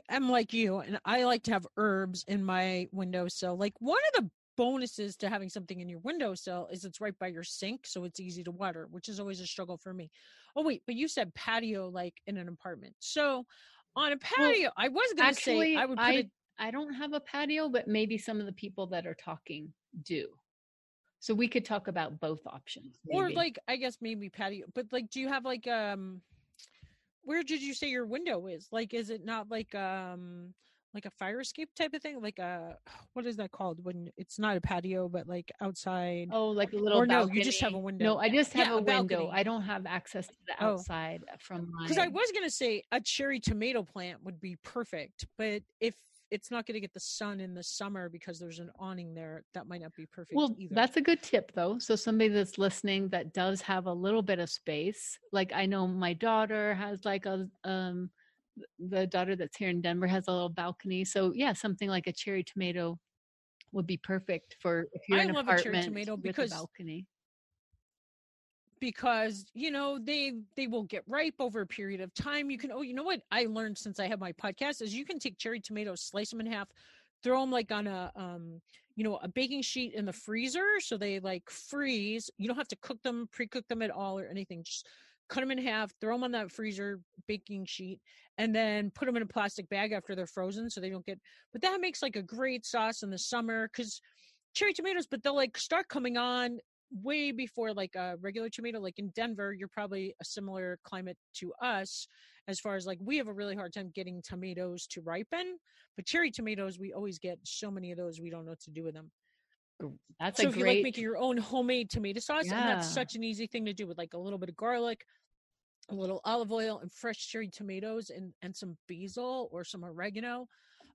am like you, and I like to have herbs in my windowsill. Like one of the bonuses to having something in your windowsill is it's right by your sink, so it's easy to water, which is always a struggle for me. Oh wait, but you said patio like in an apartment. So on a patio, I was gonna actually say I would put I, don't have a patio but maybe some of the people that are talking do so we could talk about both options Or like I guess maybe patio, but like, do you have like um, where did you say your window is? Like, is it not like um, like a fire escape type of thing? Like a what is that called when it's not a patio but like outside? Oh, like a little Or no, you just have a window. No, I just have Yeah, a a window. I don't have access to the Oh. outside from my. Because I was gonna say a cherry tomato plant would be perfect, but if it's not gonna get the sun in the summer because there's an awning there, that might not be perfect well, either. that's a good tip though. So somebody that's listening that does have a little bit of space, like I know my daughter has like a um, the daughter that's here in Denver has a little balcony. So yeah, something like a cherry tomato would be perfect for if you're I in an love a cherry apartment tomato with a balcony. Because you know they they will get ripe over a period of time. You can oh you know what i learned since i have my podcast is you can take cherry tomatoes slice them in half throw them like on a um you know a baking sheet in the freezer so they like freeze. You don't have to cook them pre-cook them at all or anything. Just cut them in half throw them on that freezer baking sheet and then put them in a plastic bag after they're frozen so they don't get but that makes like a great sauce in the summer because cherry tomatoes but they'll like start coming on way before like a regular tomato. Like in Denver, you're probably a similar climate to us as far as like we have a really hard time getting tomatoes to ripen, but cherry tomatoes, we always get so many of those, we don't know what to do with them. That's so if great. you like making your own homemade tomato sauce, and that's such an easy thing to do with like a little bit of garlic, a little olive oil, and fresh cherry tomatoes, and and some basil or some oregano.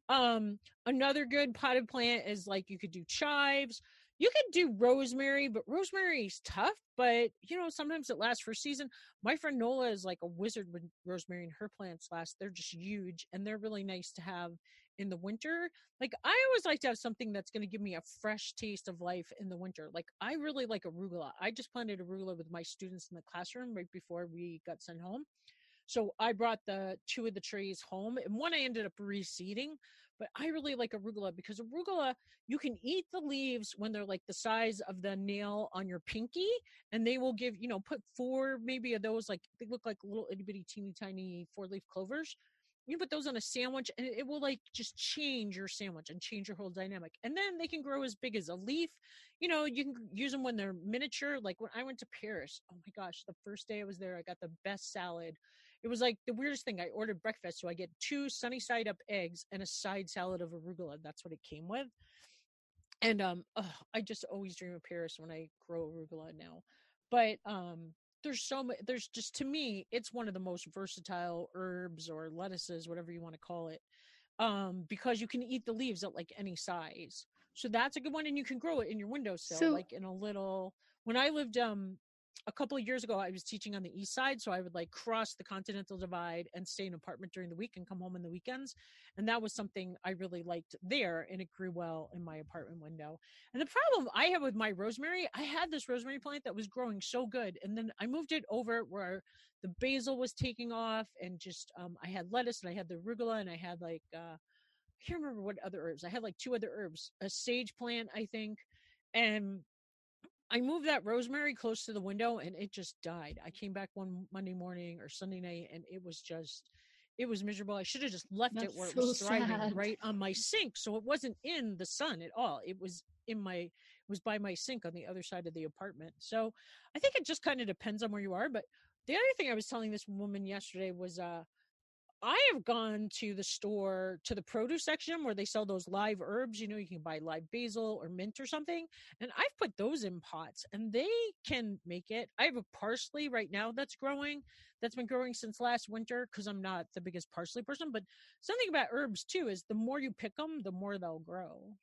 Um, another good potted plant is like you could do chives. You could do rosemary, but rosemary's tough. But you know, sometimes it lasts for a season. My friend Nola is like a wizard with rosemary, and her plants last. They're just huge, and they're really nice to have in the winter. Like I always like to have something that's going to give me a fresh taste of life in the winter. Like I really like arugula. I just planted arugula with my students in the classroom right before we got sent home. So I brought the two of the trees home, and one I ended up reseeding. But I really like arugula because arugula, you can eat the leaves when they're like the size of the nail on your pinky, and they will give you know put four maybe of those like they look like little itty bitty teeny tiny four leaf clovers. You put those on a sandwich, and it will like just change your sandwich and change your whole dynamic. And then they can grow as big as a leaf. You know, you can use them when they're miniature. Like when I went to Paris, oh my gosh, the first day I was there, I got the best salad it was like the weirdest thing. I ordered breakfast, so I get two sunny side up eggs and a side salad of arugula. That's what it came with. And um, ugh, I just always dream of Paris when I grow arugula now. But um, there's so much. There's just to me, it's one of the most versatile herbs or lettuces, whatever you want to call it, um, because you can eat the leaves at like any size. So that's a good one, and you can grow it in your windowsill, So- like in a little. When I lived um a couple of years ago, I was teaching on the east side, so I would like cross the continental divide and stay in an apartment during the week and come home on the weekends. And that was something I really liked there, and it grew well in my apartment window. And the problem I have with my rosemary, I had this rosemary plant that was growing so good, and then I moved it over where the basil was taking off, and just um, I had lettuce and I had the arugula and I had like uh, I can't remember what other herbs. I had like two other herbs, a sage plant, I think, and I moved that rosemary close to the window and it just died. I came back one Monday morning or Sunday night and it was just it was miserable. I should have just left it That's where it was thriving sad. right on my sink. So it wasn't in the sun at all. It was in my it was by my sink on the other side of the apartment. So I think it just kind of depends on where you are. But the other thing I was telling this woman yesterday was uh I have gone to the store to the produce section where they sell those live herbs. You know, you can buy live basil or mint or something. And I've put those in pots and they can make it. I have a parsley right now that's growing, that's been growing since last winter because I'm not the biggest parsley person. But something about herbs too is the more you pick them, the more they'll grow.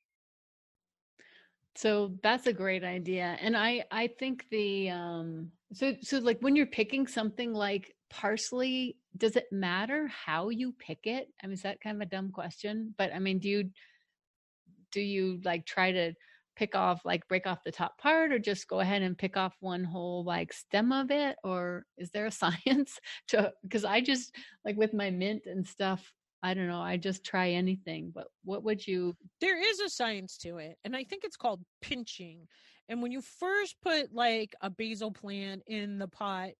So that's a great idea. And I I think the um so so like when you're picking something like parsley, does it matter how you pick it? I mean, is that kind of a dumb question? But I mean, do you do you like try to pick off like break off the top part or just go ahead and pick off one whole like stem of it or is there a science to because I just like with my mint and stuff, I don't know, I just try anything. But what would you there is a science to it and i think it's called pinching and when you first put like a basil plant in the pot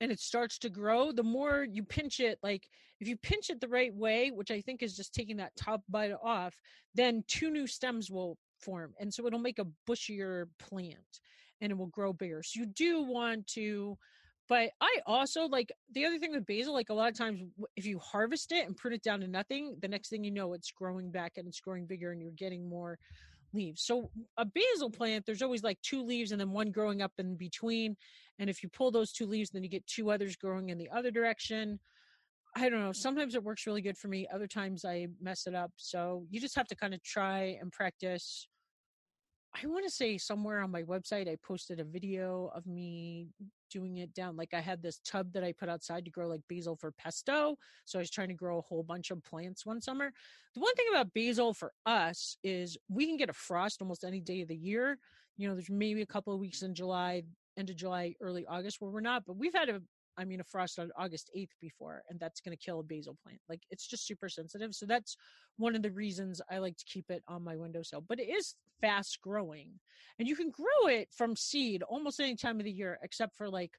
and it starts to grow the more you pinch it like if you pinch it the right way which i think is just taking that top bite off then two new stems will form and so it'll make a bushier plant and it will grow bigger. So you do want to but I also like the other thing with basil, like a lot of times if you harvest it and prune it down to nothing, the next thing you know, it's growing back and it's growing bigger and you're getting more leaves. So a basil plant, there's always like two leaves and then one growing up in between. And if you pull those two leaves, then you get two others growing in the other direction. I don't know. Sometimes it works really good for me. Other times I mess it up. So you just have to kind of try and practice. I want to say somewhere on my website, I posted a video of me doing it down. Like I had this tub that I put outside to grow like basil for pesto. So I was trying to grow a whole bunch of plants one summer. The one thing about basil for us is we can get a frost almost any day of the year. You know, there's maybe a couple of weeks in July, end of July, early August where we're not, but we've had a I mean, a frost on August 8th before, and that's going to kill a basil plant. Like, it's just super sensitive. So, that's one of the reasons I like to keep it on my windowsill. But it is fast growing, and you can grow it from seed almost any time of the year, except for like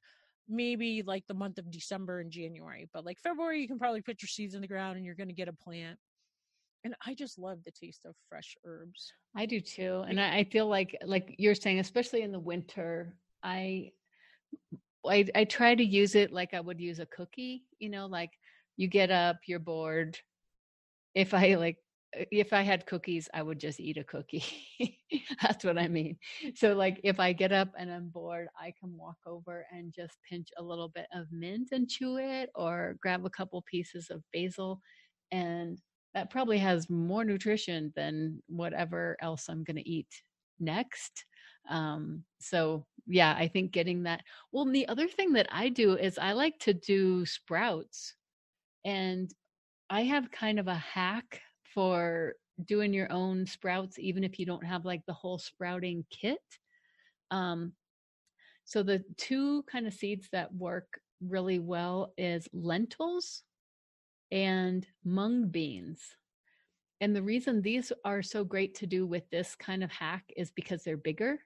maybe like the month of December and January. But like February, you can probably put your seeds in the ground and you're going to get a plant. And I just love the taste of fresh herbs. I do too. And I, I feel like like you're saying, especially in the winter, I, I I try to use it like I would use a cookie. You know, like you get up, you're bored. If I like uh, if I had cookies, I would just eat a cookie. That's what I mean. So, like, if I get up and I'm bored, I can walk over and just pinch a little bit of mint and chew it, or grab a couple pieces of basil. And that probably has more nutrition than whatever else I'm going to eat next. Um, so, yeah, I think getting that. Well, the other thing that I do is I like to do sprouts. And I have kind of a hack for doing your own sprouts, even if you don't have like the whole sprouting kit. Um, so the two kind of seeds that work really well is lentils and mung beans. And the reason these are so great to do with this kind of hack is because they're bigger.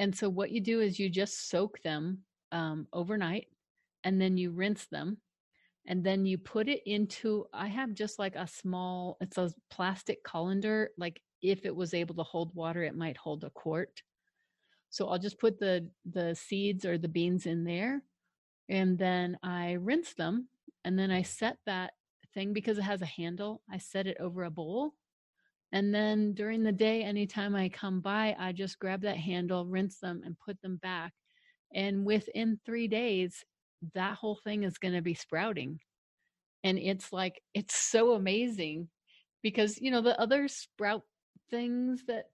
And so what you do is you just soak them um, overnight and then you rinse them and then you put it into i have just like a small it's a plastic colander like if it was able to hold water it might hold a quart. So i'll just put the the seeds or the beans in there and then i rinse them and then i set that thing because it has a handle i set it over a bowl and then during the day anytime i come by i just grab that handle rinse them and put them back. And within three days that whole thing is going to be sprouting. And it's like, it's so amazing because, you know, the other sprout things that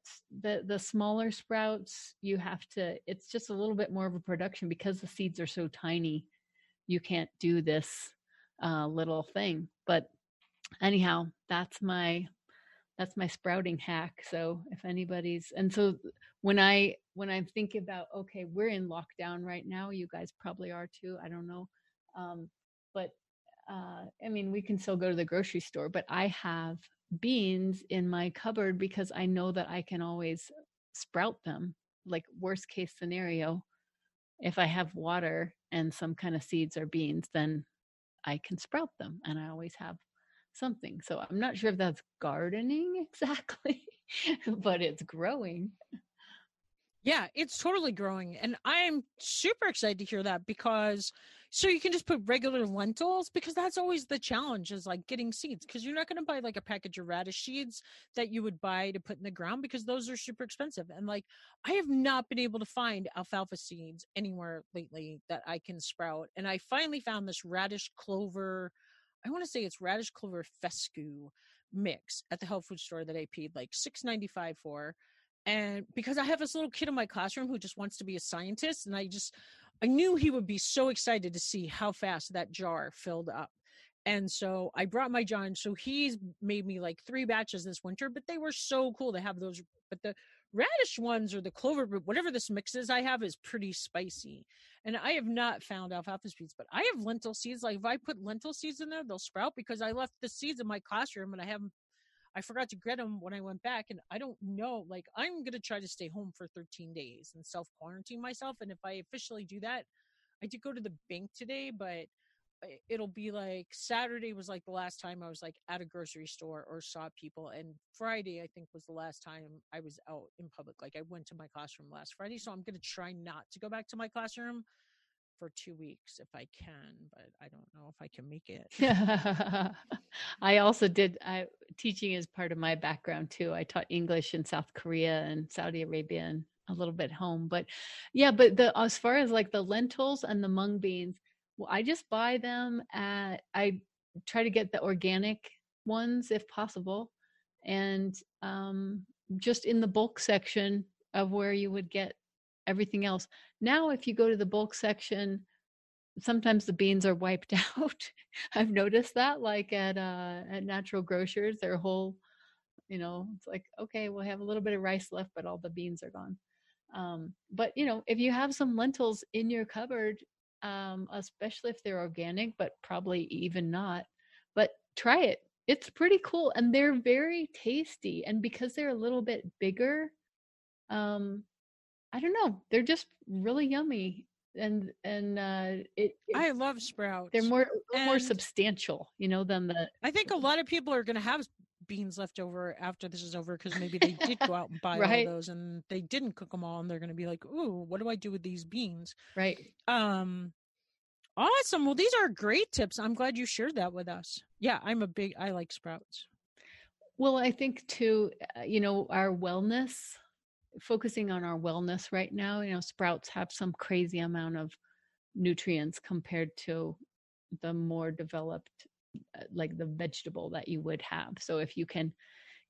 the the smaller sprouts you have to it's just a little bit more of a production because the seeds are so tiny. You can't do this uh, little thing. But anyhow that's my that's my sprouting hack so if anybody's and so when i when i'm thinking about okay we're in lockdown right now you guys probably are too i don't know um, but uh, i mean we can still go to the grocery store but i have beans in my cupboard because i know that i can always sprout them like worst case scenario if i have water and some kind of seeds or beans then i can sprout them and i always have something. So I'm not sure if that's gardening exactly, but it's growing. Yeah, it's totally growing. And I'm super excited to hear that because so you can just put regular lentils because that's always the challenge is like getting seeds because you're not going to buy like a package of radish seeds that you would buy to put in the ground because those are super expensive. And like I have not been able to find alfalfa seeds anywhere lately that I can sprout. And I finally found this radish clover I want to say it's radish clover fescue mix at the health food store that I paid like six ninety five for. And because I have this little kid in my classroom who just wants to be a scientist, and I just I knew he would be so excited to see how fast that jar filled up. And so I brought my John. So he's made me like three batches this winter, but they were so cool to have those. But the radish ones or the clover root, whatever this mix is I have is pretty spicy. And I have not found alfalfa seeds, but I have lentil seeds. Like if I put lentil seeds in there, they'll sprout because I left the seeds in my classroom and I haven't I forgot to get them when I went back, and I don't know. Like, I'm gonna try to stay home for 13 days and self quarantine myself. And if I officially do that, I did go to the bank today, but it'll be like Saturday was like the last time I was like at a grocery store or saw people, and Friday I think was the last time I was out in public. Like I went to my classroom last Friday, so I'm gonna try not to go back to my classroom for two weeks if I can, but I don't know if I can make it. I also did I, teaching is part of my background too. I taught English in South Korea and Saudi Arabia and a little bit home, but yeah, but the as far as like the lentils and the mung beans, well, I just buy them at, I try to get the organic ones if possible. And um, just in the bulk section of where you would get everything else. Now, if you go to the bulk section, sometimes the beans are wiped out. I've noticed that, like at uh, at natural grocers, their whole, you know, it's like okay, we'll have a little bit of rice left, but all the beans are gone. Um, but you know, if you have some lentils in your cupboard, um, especially if they're organic, but probably even not. But try it. It's pretty cool. And they're very tasty. And because they're a little bit bigger, um, I don't know, they're just really yummy. And and uh it, I love sprouts. They're more more substantial, you know, than the I think a lot of people are gonna have beans left over after this is over because maybe they did go out and buy Right. all those and they didn't cook them all and they're going to be like, "Ooh, what do I do with these beans?" Right. Um awesome. Well, these are great tips. I'm glad you shared that with us. Yeah, I'm a big I like sprouts. Well, I think too, uh, you know, our wellness, focusing on our wellness right now, you know, sprouts have some crazy amount of nutrients compared to the more developed, like the vegetable that you would have. So if you can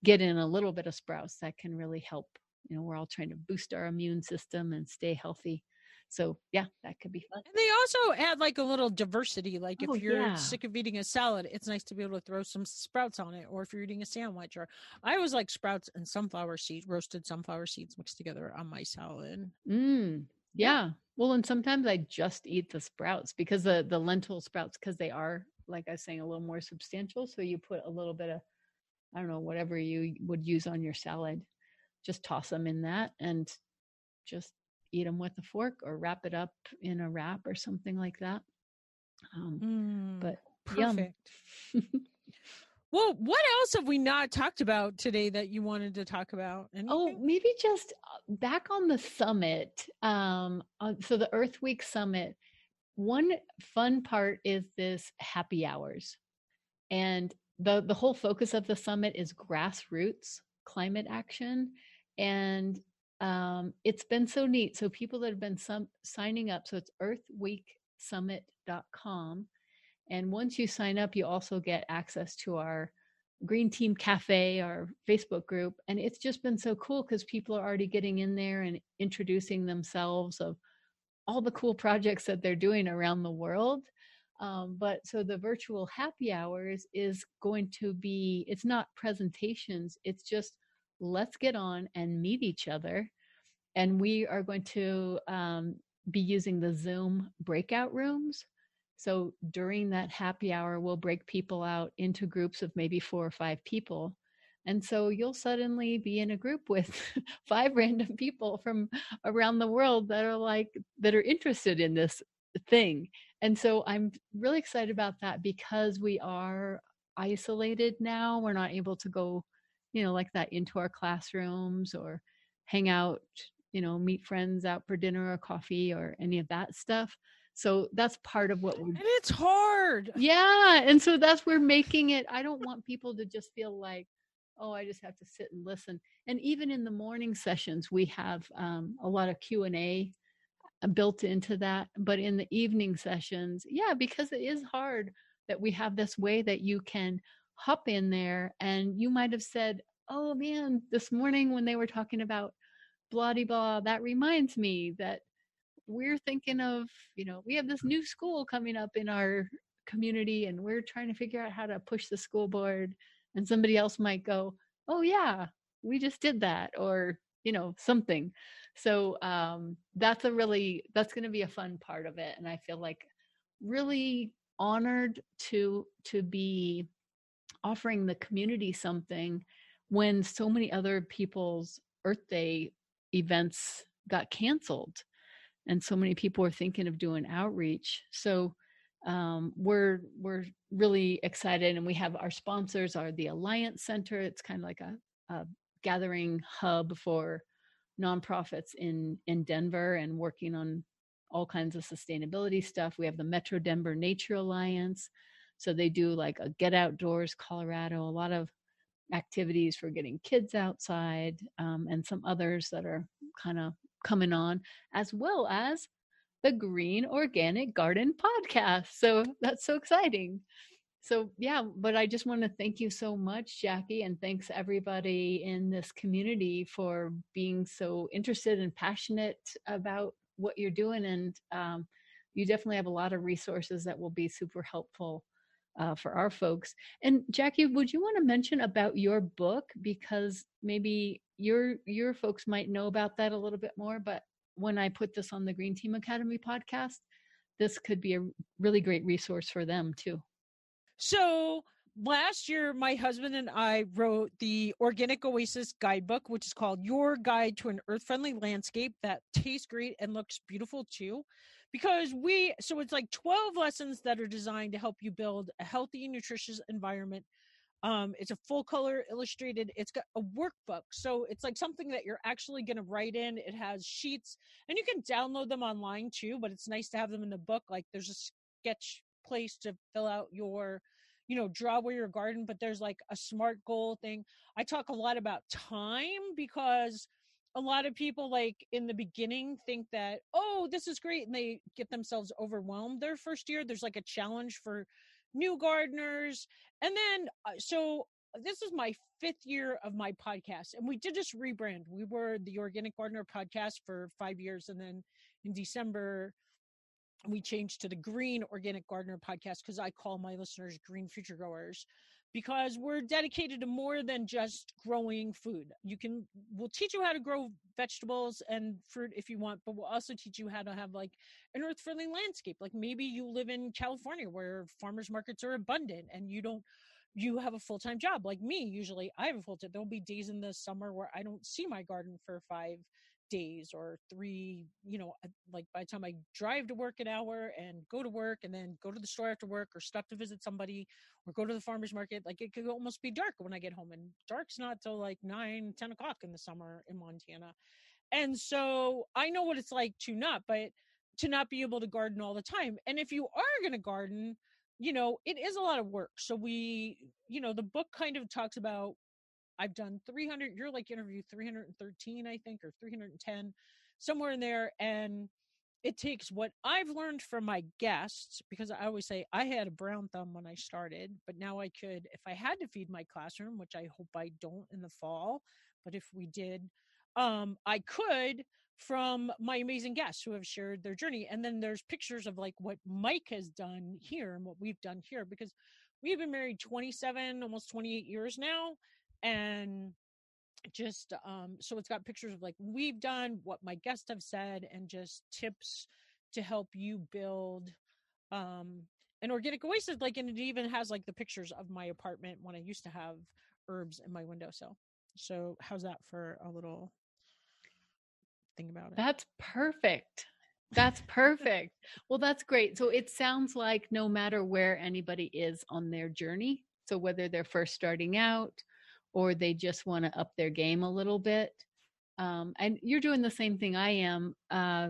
get in a little bit of sprouts, that can really help. You know, we're all trying to boost our immune system and stay healthy. So yeah, that could be fun. And they also add like a little diversity. Like if Oh, you're yeah. sick of eating a salad, it's nice to be able to throw some sprouts on it. Or if you're eating a sandwich, or I always like sprouts and sunflower seeds, roasted sunflower seeds mixed together on my salad. Mm, Yeah. yeah. Well, and sometimes I just eat the sprouts because the the lentil sprouts because they are like I was saying a little more substantial. So you put a little bit of I don't know whatever you would use on your salad, just toss them in that and just eat them with a fork or wrap it up in a wrap or something like that. Um, Mm, but yum. perfect. well, what else have we not talked about today that you wanted to talk about? Oh, maybe just uh, back on the summit. Um, uh, so the Earth Week summit. One fun part is this happy hours, and the the whole focus of the summit is grassroots climate action, and um, it's been so neat. So people that have been some, signing up. So it's EarthWeekSummit.com, and once you sign up, you also get access to our Green Team Cafe, our Facebook group, and it's just been so cool because people are already getting in there and introducing themselves of all the cool projects that they're doing around the world. Um, but so the virtual happy hours is going to be, it's not presentations, it's just let's get on and meet each other. And we are going to um, be using the Zoom breakout rooms. So during that happy hour, we'll break people out into groups of maybe four or five people. And so you'll suddenly be in a group with five random people from around the world that are like, that are interested in this thing. And so I'm really excited about that because we are isolated now. We're not able to go, you know, like that into our classrooms or hang out, you know, meet friends out for dinner or coffee or any of that stuff. So that's part of what we're and it's hard. yeah, and so that's we're making it. I don't want people to just feel like, oh, I just have to sit and listen. And even in the morning sessions, we have um, a lot of Q and A uh, built into that. But in the evening sessions, yeah, because it is hard that we have this way that you can hop in there, and you might have said, oh man, this morning when they were talking about blah blah, that reminds me that we're thinking of, you know, we have this new school coming up in our community and we're trying to figure out how to push the school board. And somebody else might go, oh, yeah, we just did that, or, you know, something. So um, that's a really, that's going to be a fun part of it. And I feel like really honored to to be offering the community something when so many other people's earth day events got canceled and so many people are thinking of doing outreach so um, we're we're really excited and we have our sponsors are the alliance center. It's kind of like a, a gathering hub for nonprofits in in denver and working on all kinds of sustainability stuff. We have the metro denver nature alliance. So they do like a get outdoors colorado a lot of activities for getting kids outside um, and some others that are kind of coming on as well as the green organic garden podcast so that's so exciting. So yeah but i just want to thank you so much jackie and thanks everybody in this community for being so interested and passionate about what you're doing and um, you definitely have a lot of resources that will be super helpful uh, for our folks. And jackie would you want to mention about your book? Because maybe your your folks might know about that a little bit more but when i put this on the green team academy podcast this could be a really great resource for them too So last year, my husband and I wrote the Organic Oasis Guidebook, which is called Your Guide to an Earth Friendly Landscape that tastes great and looks beautiful too. Because we, so it's like 12 lessons that are designed to help you build a healthy, nutritious environment Um, it's a full color illustrated. It's got a workbook, so it's like something that you're actually going to write in. It has sheets, and you can download them online too. But it's nice to have them in the book. Like there's a sketch place to fill out your you know draw where your garden but there's like a smart goal thing i talk a lot about time because a lot of people like in the beginning think that oh this is great and they get themselves overwhelmed their first year there's like a challenge for new gardeners and then uh, so this is my fifth year of my podcast and we did just rebrand. We were the organic gardener podcast for five years and then in december we changed to the green organic gardener podcast because i call my listeners green future growers because we're dedicated to more than just growing food. You can we'll teach you how to grow vegetables and fruit if you want but we'll also teach you how to have like an earth friendly landscape. Like maybe you live in california where farmers markets are abundant and you don't you have a full-time job. Like me usually i have a full-time there'll be days in the summer where i don't see my garden for five days or three you know like by the time i drive to work an hour and go to work and then go to the store after work or stop to visit somebody or go to the farmers market like it could almost be dark when i get home and dark's not till like 9 10 o'clock in the summer in montana. And so i know what it's like to not but to not be able to garden all the time. And if you are going to garden you know it is a lot of work. So we you know the book kind of talks about I've done 300, you're like interview 313, I think, or 310, somewhere in there. And it takes what I've learned from my guests, because I always say I had a brown thumb when I started, but now I could, if I had to feed my classroom, which I hope I don't in the fall, but if we did, um, I could from my amazing guests who have shared their journey. And then there's pictures of like what Mike has done here and what we've done here because we've been married 27, almost 28 years now and just um so it's got pictures of like we've done what my guests have said and just tips to help you build um an organic oasis like and it even has like the pictures of my apartment when i used to have herbs in my windowsill so how's that for a little thing about it? That's perfect. That's perfect. Well that's great. So it sounds like no matter where anybody is on their journey so whether they're first starting out or they just want to up their game a little bit. Um, and you're doing the same thing I am uh,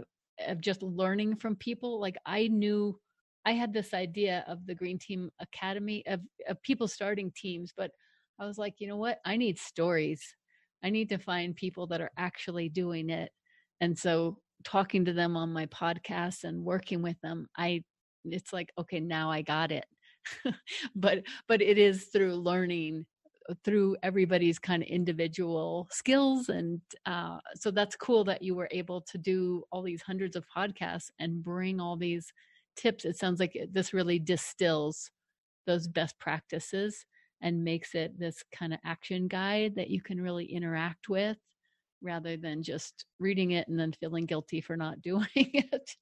of just learning from people. Like I knew I had this idea of the Green Team Academy of, of people starting teams, but I was like, you know what? I need stories. I need to find people that are actually doing it. And so talking to them on my podcast and working with them, I it's like, okay, now I got it. but but it is through learning through everybody's kind of individual skills and uh, so that's cool that you were able to do all these hundreds of podcasts and bring all these tips. It sounds like this really distills those best practices and makes it this kind of action guide that you can really interact with rather than just reading it and then feeling guilty for not doing it.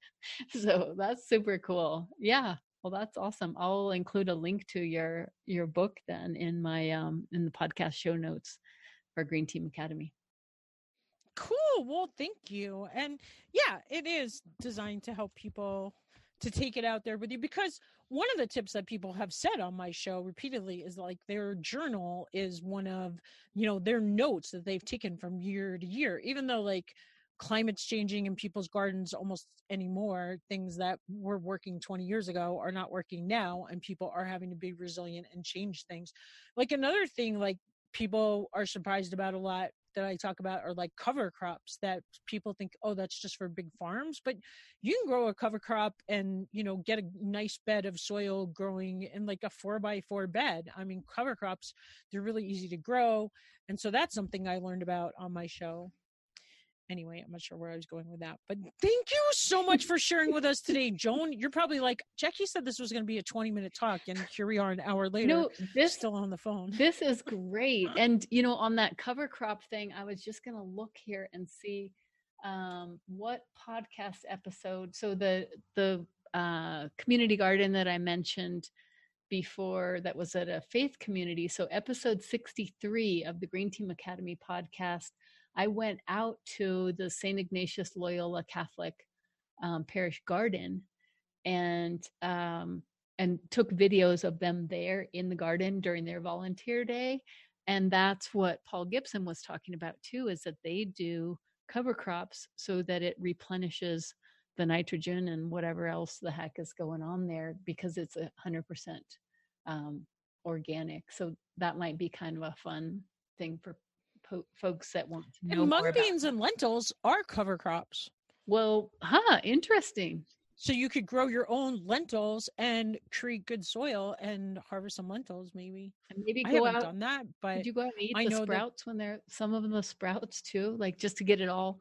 So that's super cool. Yeah well, that's awesome. I'll include a link to your your book then in my um in the podcast show notes for Green Team Academy. Cool. Well, thank you. And yeah, it is designed to help people to take it out there with you because one of the tips that people have said on my show repeatedly is like their journal is one of you know their notes that they've taken from year to year even though like climate's changing in people's gardens almost anymore things that were working 20 years ago are not working now and people are having to be resilient and change things like another thing like people are surprised about a lot that I talk about are like cover crops that people think, oh, that's just for big farms. But you can grow a cover crop and, you know, get a nice bed of soil growing in like a four by four bed. I mean, cover crops, they're really easy to grow. And so that's something I learned about on my show anyway, I'm not sure where I was going with that. But thank you so much for sharing with us today, Joan. You're probably like Jackie said this was going to be a 20 minute talk, and here we are an hour later. No, this still on the phone. This is great. And you know, on that cover crop thing, I was just going to look here and see um, what podcast episode. So the the uh, community garden that I mentioned before that was at a faith community. So episode 63 of the Green Team Academy podcast I went out to the St. Ignatius Loyola Catholic um, Parish Garden and um, and took videos of them there in the garden during their volunteer day and that's what paul gibson was talking about too is that they do cover crops so that it replenishes the nitrogen and whatever else the heck is going on there because it's a hundred percent um, organic so that might be kind of a fun thing for po- folks that want to know And mung beans and lentils are cover crops. well huh interesting So you could grow your own lentils and create good soil and harvest some lentils maybe. and maybe I go haven't out done that, but Did you go out and eat I the know that- sprouts when they're some of them the sprouts too, like just to get it all,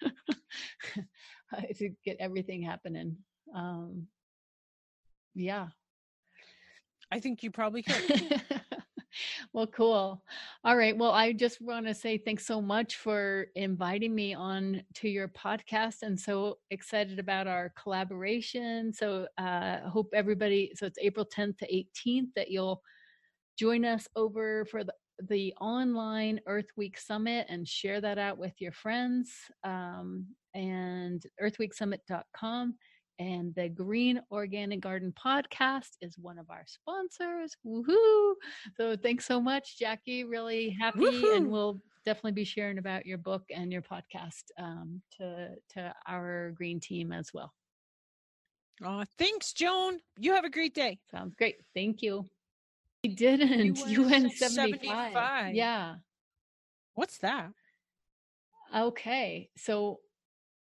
to get everything happening. Um, yeah. I think you probably could. well, cool. All right. Well, I just want to say thanks so much for inviting me on to your podcast and so excited about our collaboration. So, uh, hope everybody, so it's April 10th to 18th that you'll join us over for the the online Earth Week Summit and share that out with your friends. Um, and earthweeksummit.com. And the Green Organic Garden podcast is one of our sponsors. Woohoo! So thanks so much, Jackie. Really happy, Woohoo! and we'll definitely be sharing about your book and your podcast um, to to our green team as well. Aw, thanks, Joan. You have a great day. Sounds great. Thank you. We didn't. UN, UN 75. 75. Yeah. What's that? Okay. So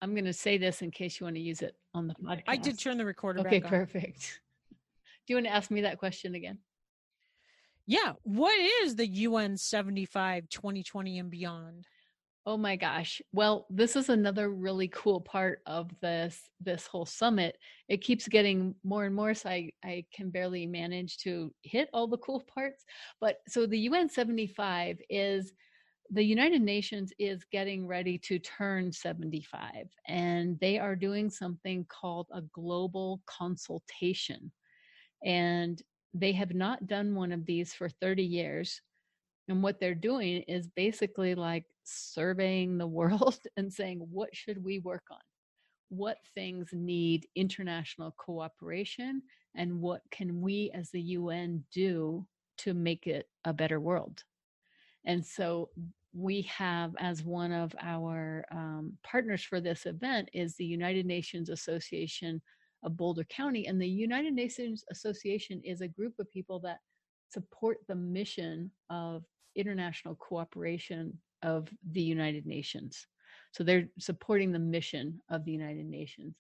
I'm going to say this in case you want to use it on the podcast. I did turn the recorder Okay, back on. perfect. Do you want to ask me that question again? Yeah. What is the UN 75 2020 and beyond? Oh my gosh. Well, this is another really cool part of this this whole summit. It keeps getting more and more so I I can barely manage to hit all the cool parts. But so the UN 75 is the United Nations is getting ready to turn 75 and they are doing something called a global consultation. And they have not done one of these for 30 years. And what they're doing is basically like surveying the world and saying, what should we work on? What things need international cooperation? And what can we as the UN do to make it a better world? And so we have as one of our um, partners for this event is the United Nations Association of Boulder County. And the United Nations Association is a group of people that support the mission of international cooperation of the United Nations. So they're supporting the mission of the United Nations.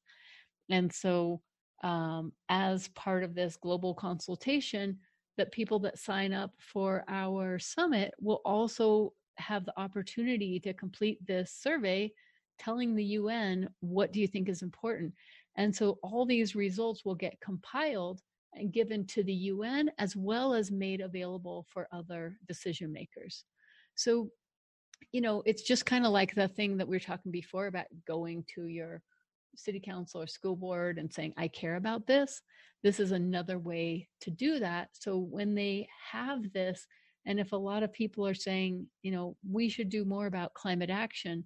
And so, um, as part of this global consultation, that people that sign up for our summit will also have the opportunity to complete this survey telling the UN what do you think is important. And so all these results will get compiled and given to the UN as well as made available for other decision makers. So, you know, it's just kind of like the thing that we were talking before about going to your city council or school board and saying, I care about this. This is another way to do that. So when they have this, and if a lot of people are saying, you know, we should do more about climate action,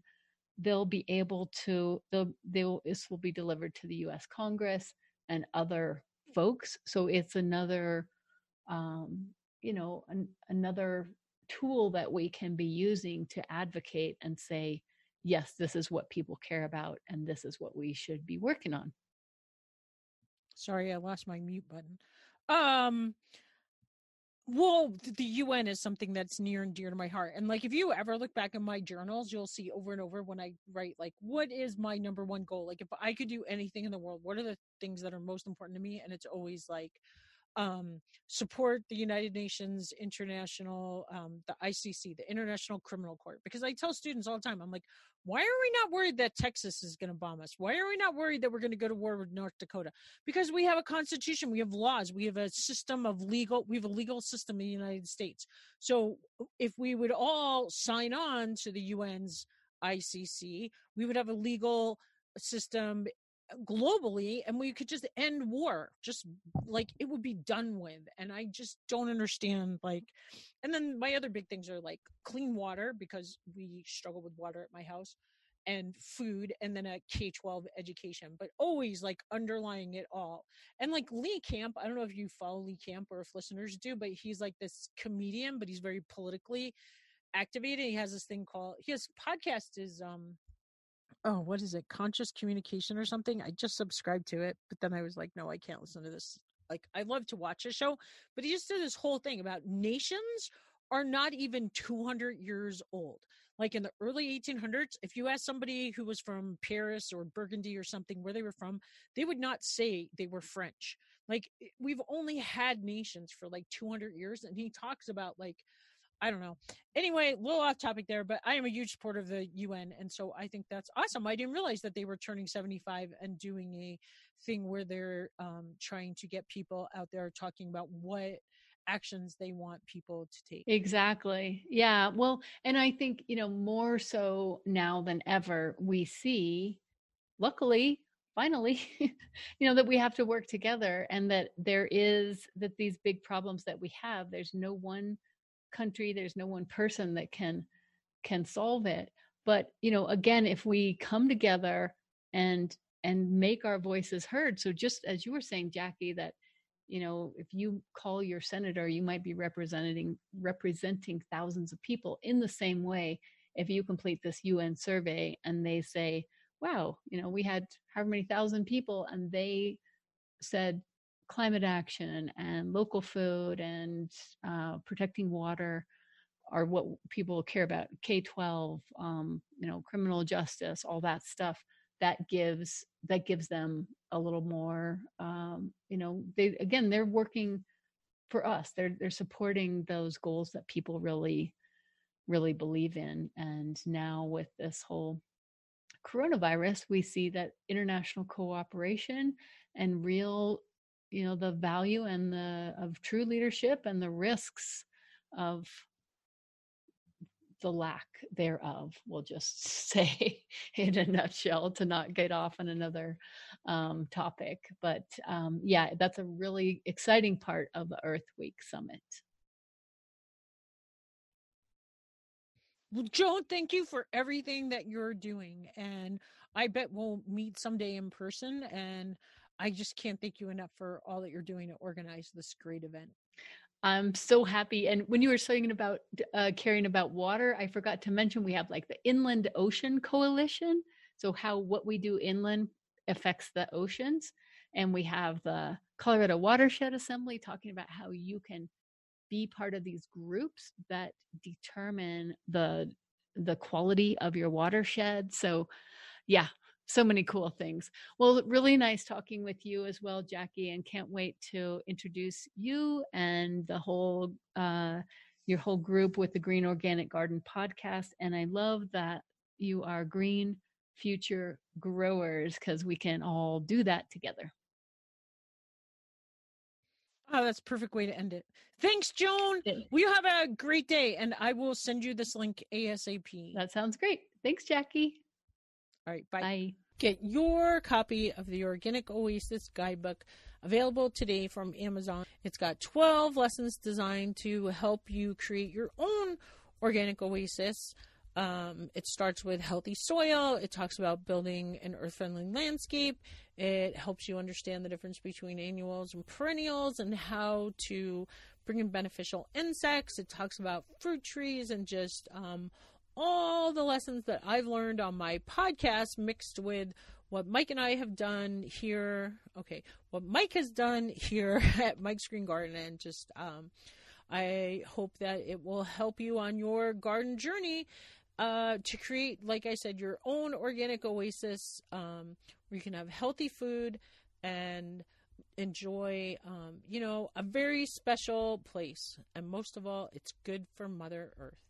they'll be able to, they'll, they'll, this will be delivered to the US Congress and other folks. So it's another, um, you know, an, another tool that we can be using to advocate and say, yes, this is what people care about and this is what we should be working on. Sorry, I lost my mute button. Um, well, the UN is something that's near and dear to my heart. And like, if you ever look back in my journals, you'll see over and over when I write, like, what is my number one goal? Like, if I could do anything in the world, what are the things that are most important to me? And it's always like, um, support the United Nations International, um, the ICC, the International Criminal Court. Because I tell students all the time, I'm like, why are we not worried that Texas is going to bomb us? Why are we not worried that we're going to go to war with North Dakota? Because we have a constitution, we have laws, we have a system of legal, we have a legal system in the United States. So if we would all sign on to the UN's ICC, we would have a legal system globally and we could just end war just like it would be done with and i just don't understand like and then my other big things are like clean water because we struggle with water at my house and food and then a K 12 education, but always like underlying it all. And like Lee Camp, I don't know if you follow Lee Camp or if listeners do, but he's like this comedian, but he's very politically activated. He has this thing called, his podcast is, um, oh, what is it? Conscious communication or something. I just subscribed to it, but then I was like, no, I can't listen to this. Like, I love to watch a show, but he just did this whole thing about nations are not even 200 years old. Like in the early 1800s, if you asked somebody who was from Paris or Burgundy or something where they were from, they would not say they were French. Like eh, we've only had nations for like 200 years. And he talks about like, I don't know. Anyway, a little off topic there, but I am a huge supporter of the UN. And so I think that's awesome. I didn't realize that they were turning 75 and doing a thing where they're um, trying to get people out there talking about what actions they want people to take. Exactly. Yeah. Well, and I think, you know, more so now than ever, we see, luckily, finally, you know, that we have to work together and that there is, that these big problems that we have, there's no one country, there's no one person that can can solve it. But, you know, again, if we come together and and make our voices heard. So just as you were saying, Jackie, that you know if you call your senator you might be representing representing thousands of people in the same way if you complete this un survey and they say wow you know we had however many thousand people and they said climate action and local food and uh, protecting water are what people care about k-12 um, you know criminal justice all that stuff that gives that gives them a little more um, you know they again they're working for us they're they're supporting those goals that people really really believe in and now with this whole coronavirus we see that international cooperation and real you know the value and the of true leadership and the risks of the lack thereof, we'll just say in a nutshell to not get off on another um, topic. But um, yeah, that's a really exciting part of the Earth Week Summit. Well, Joan, thank you for everything that you're doing. And I bet we'll meet someday in person. And I just can't thank you enough for all that you're doing to organize this great event. I'm so happy. And when you were saying about uh, caring about water, I forgot to mention we have like the Inland Ocean Coalition. So, how what we do inland affects the oceans. And we have the Colorado Watershed Assembly talking about how you can be part of these groups that determine the the quality of your watershed. So, yeah, so many cool things. Well, really nice talking with you as well, Jackie, and can't wait to introduce you and the whole uh, your whole group with the Green Organic Garden podcast. And I love that you are green future growers because we can all do that together. Oh, that's perfect way to end it. Thanks, Joan. We have a great day, and I will send you this link ASAP. That sounds great. Thanks, Jackie. All right. Bye. Bye. Get your copy of the Organic Oasis Guidebook available today from Amazon. It's got 12 lessons designed to help you create your own organic oasis. Um, it starts with healthy soil. It talks about building an earth friendly landscape. It helps you understand the difference between annuals and perennials and how to bring in beneficial insects. It talks about fruit trees and just um, all the lessons that I've learned on my podcast mixed with what Mike and I have done here. Okay, what Mike has done here at Mike's Green Garden, and just um, I hope that it will help you on your garden journey uh, to create, like I said, your own organic oasis um, where you can have healthy food and enjoy, um, you know, a very special place. And most of all, it's good for Mother Earth.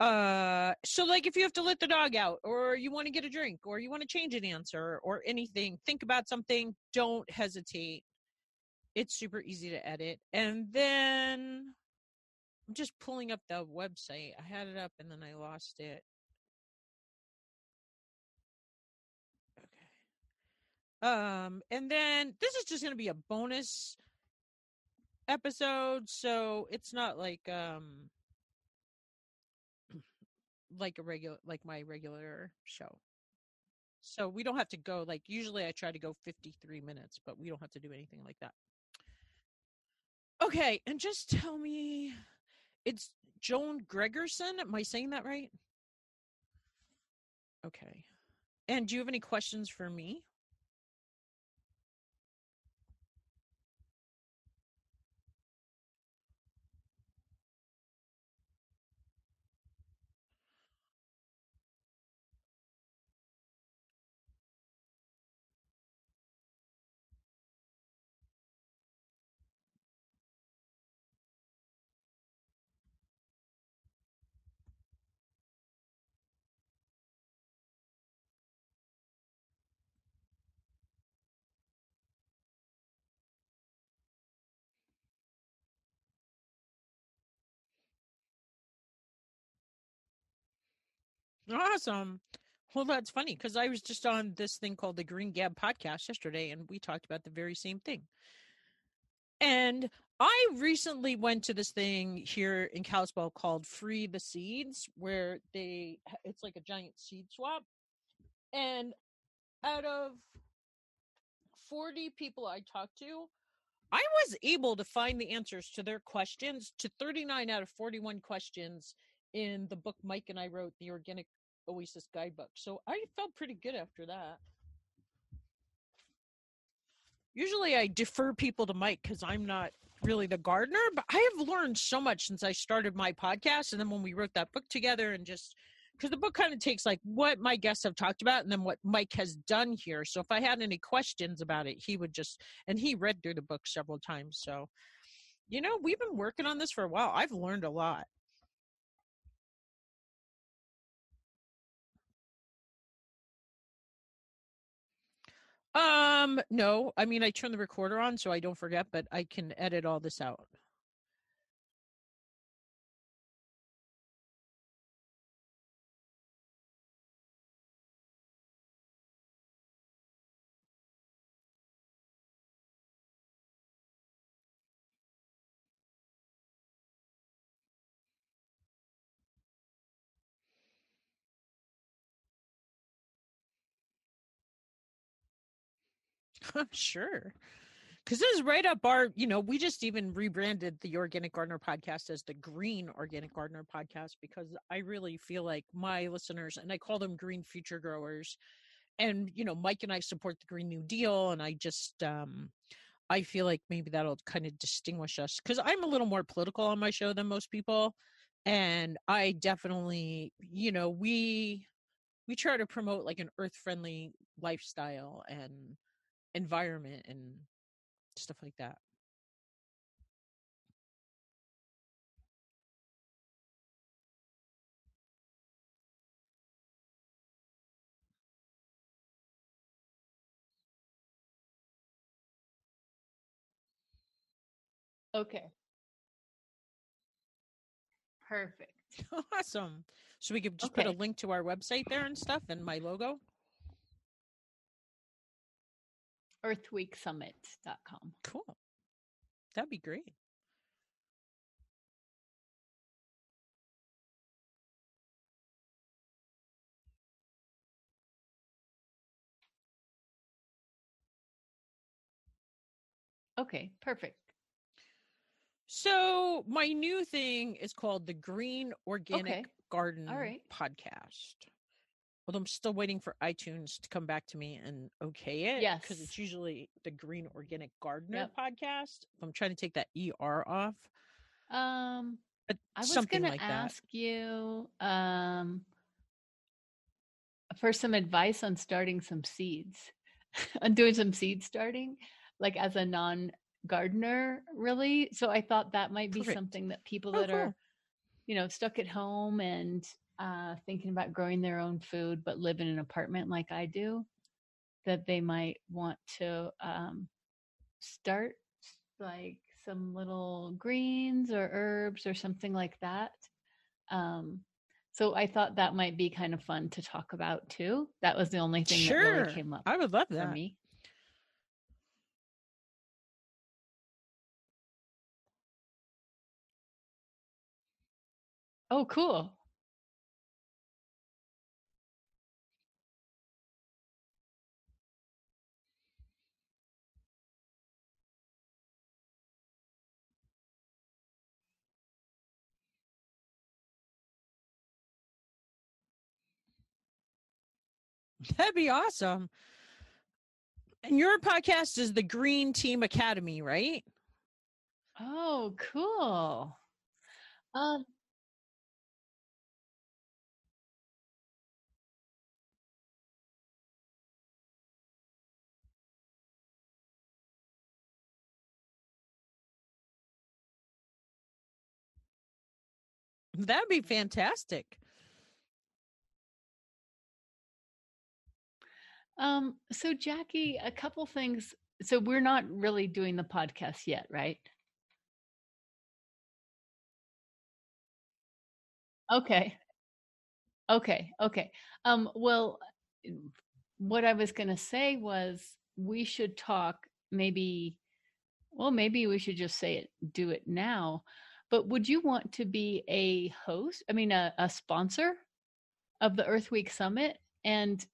Uh, so like if you have to let the dog out, or you want to get a drink, or you want to change an answer, or anything, think about something. Don't hesitate. It's super easy to edit. And then I'm just pulling up the website. I had it up and then I lost it. Okay. Um, and then this is just going to be a bonus episode, so it's not like um like a regular like my regular show. So we don't have to go like usually I try to go 53 minutes, but we don't have to do anything like that. Okay, and just tell me it's Joan Gregerson. Am I saying that right? Okay. And do you have any questions for me? Awesome. Well, that's funny because I was just on this thing called the Green Gab podcast yesterday, and we talked about the very same thing. And I recently went to this thing here in Kalispell called Free the Seeds, where they it's like a giant seed swap. And out of 40 people I talked to, I was able to find the answers to their questions to 39 out of 41 questions in the book Mike and I wrote, the Organic Oasis Guidebook. So I felt pretty good after that. Usually I defer people to Mike because I'm not really the gardener, but I have learned so much since I started my podcast. And then when we wrote that book together and just because the book kind of takes like what my guests have talked about and then what Mike has done here. So if I had any questions about it, he would just, and he read through the book several times. So, you know, we've been working on this for a while. I've learned a lot. Um, no. I mean, I turn the recorder on so I don't forget, but I can edit all this out. sure. Because this is right up our, you know, we just even rebranded the Organic Gardener podcast as the Green Organic Gardener podcast because I really feel like my listeners, and I call them green future growers, and, you know, Mike and I support the Green New Deal, and I just, um, I feel like maybe that'll kind of distinguish us because I'm a little more political on my show than most people. And I definitely, you know, we we try to promote like an earth friendly lifestyle and environment and stuff like that. Okay. Perfect. Awesome. So we could just put a link to our website there and stuff and my logo. Earthweeksummit.com. Cool. That'd be great. Okay, perfect. So my new thing is called the Green Organic Okay. Garden right. Podcast. Although I'm still waiting for iTunes to come back to me and okay it. Yes. Because it's usually the Green Organic Gardener Yep. Podcast. I'm trying to take that ER off. Um, But I was going like to that. ask you um, for some advice on starting some seeds, on doing some seed starting, like as a non gardener, really. So I thought that might be Perfect. something that people Oh, that are, you know, stuck at home and uh, thinking about growing their own food, but live in an apartment like I do, that they might want to um, start like some little greens or herbs or something like that. Um, so I thought that might be kind of fun to talk about too. That was the only thing sure. that really came up. I would love for that. me. Oh, cool. That'd be awesome. And your podcast is the Green Team Academy, right? Oh, cool. Um, That'd be fantastic. Um, so Jackie, a couple things. So we're not really doing the podcast yet, right? Okay. Okay. Okay. Um, well, what I was going to say was we should talk maybe, well, maybe we should just say it, do it now. But would you want to be a host? I mean, a, a sponsor of the Earth Week Summit? And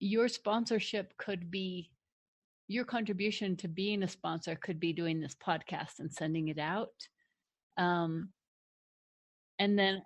your sponsorship could be your contribution to being a sponsor could be doing this podcast and sending it out. Um, and then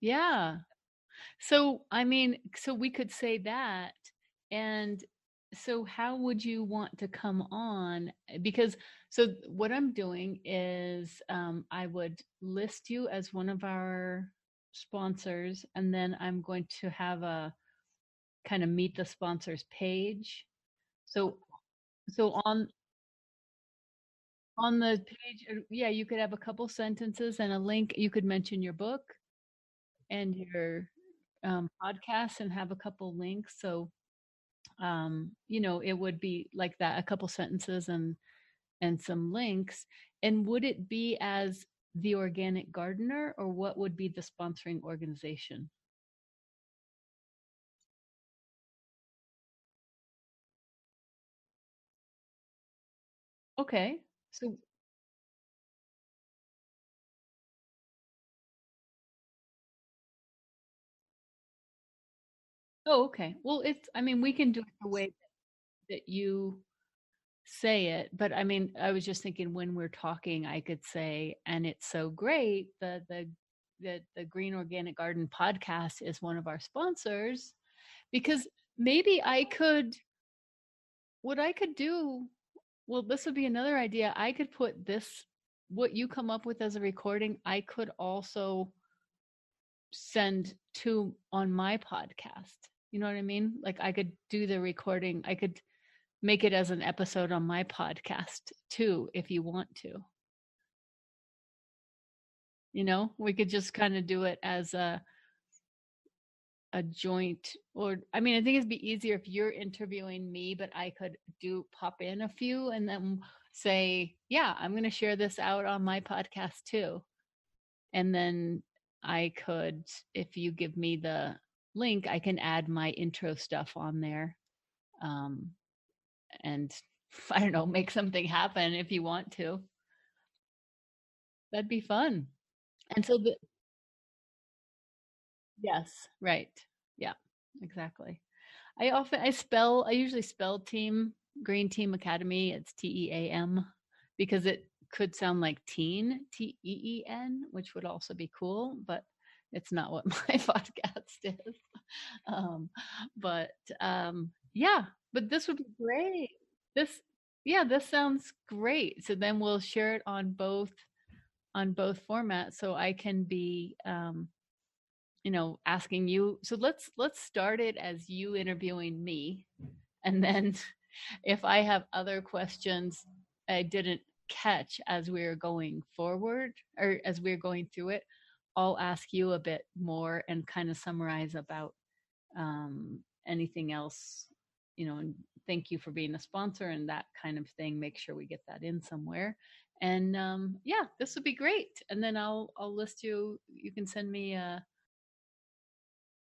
Yeah. So, I mean, so we could say that. And so, how would you want to come on? Eh, Because, so what I'm doing is um, I would list you as one of our sponsors, and then I'm going to have a kind of meet the sponsors page. So, so on on the page, uh, yeah, you could have a couple sentences and a link. You could mention your book and your um, podcast and have a couple links. So, um, you know, it would be like that, a couple sentences and and some links. And would it be as the organic gardener or what would be the sponsoring organization? Okay. So, oh, okay. Well, it's, I mean, we can do it the way that you say it, but I mean, I was just thinking when we're talking, I could say, and it's so great that the that the Green Organic Garden podcast is one of our sponsors because maybe I could what I could do well this would be another idea. I could put this what you come up with as a recording, I could also send to on my podcast. You know what I mean? Like I could do the recording. I could make it as an episode on my podcast too if you want to. You know, we could just kind of do it as a a joint or I mean, I think it'd be easier if you're interviewing me, but I could do pop in a few and then say, "Yeah, I'm going to share this out on my podcast too." And then I could if you give me the link, I can add my intro stuff on there. Um and I don't know, make something happen if you want to. That'd be fun. And so the yes, right. Yeah, exactly. I often I spell I usually spell team Green Team Academy. It's T E A M because it could sound like teen T E E N, which would also be cool, but it's not what my podcast is. Um, but um, yeah, but this would be great. This, yeah, this sounds great. So then we'll share it on both on both formats, so I can be, um, you know, asking you. So let's let's start it as you interviewing me, and then if I have other questions I didn't catch as we are going forward or as we're going through it, I'll ask you a bit more and kind of summarize about um, anything else, you know, and thank you for being a sponsor and that kind of thing. Make sure we get that in somewhere. And um, yeah, this would be great. And then I'll I'll list you. You can send me a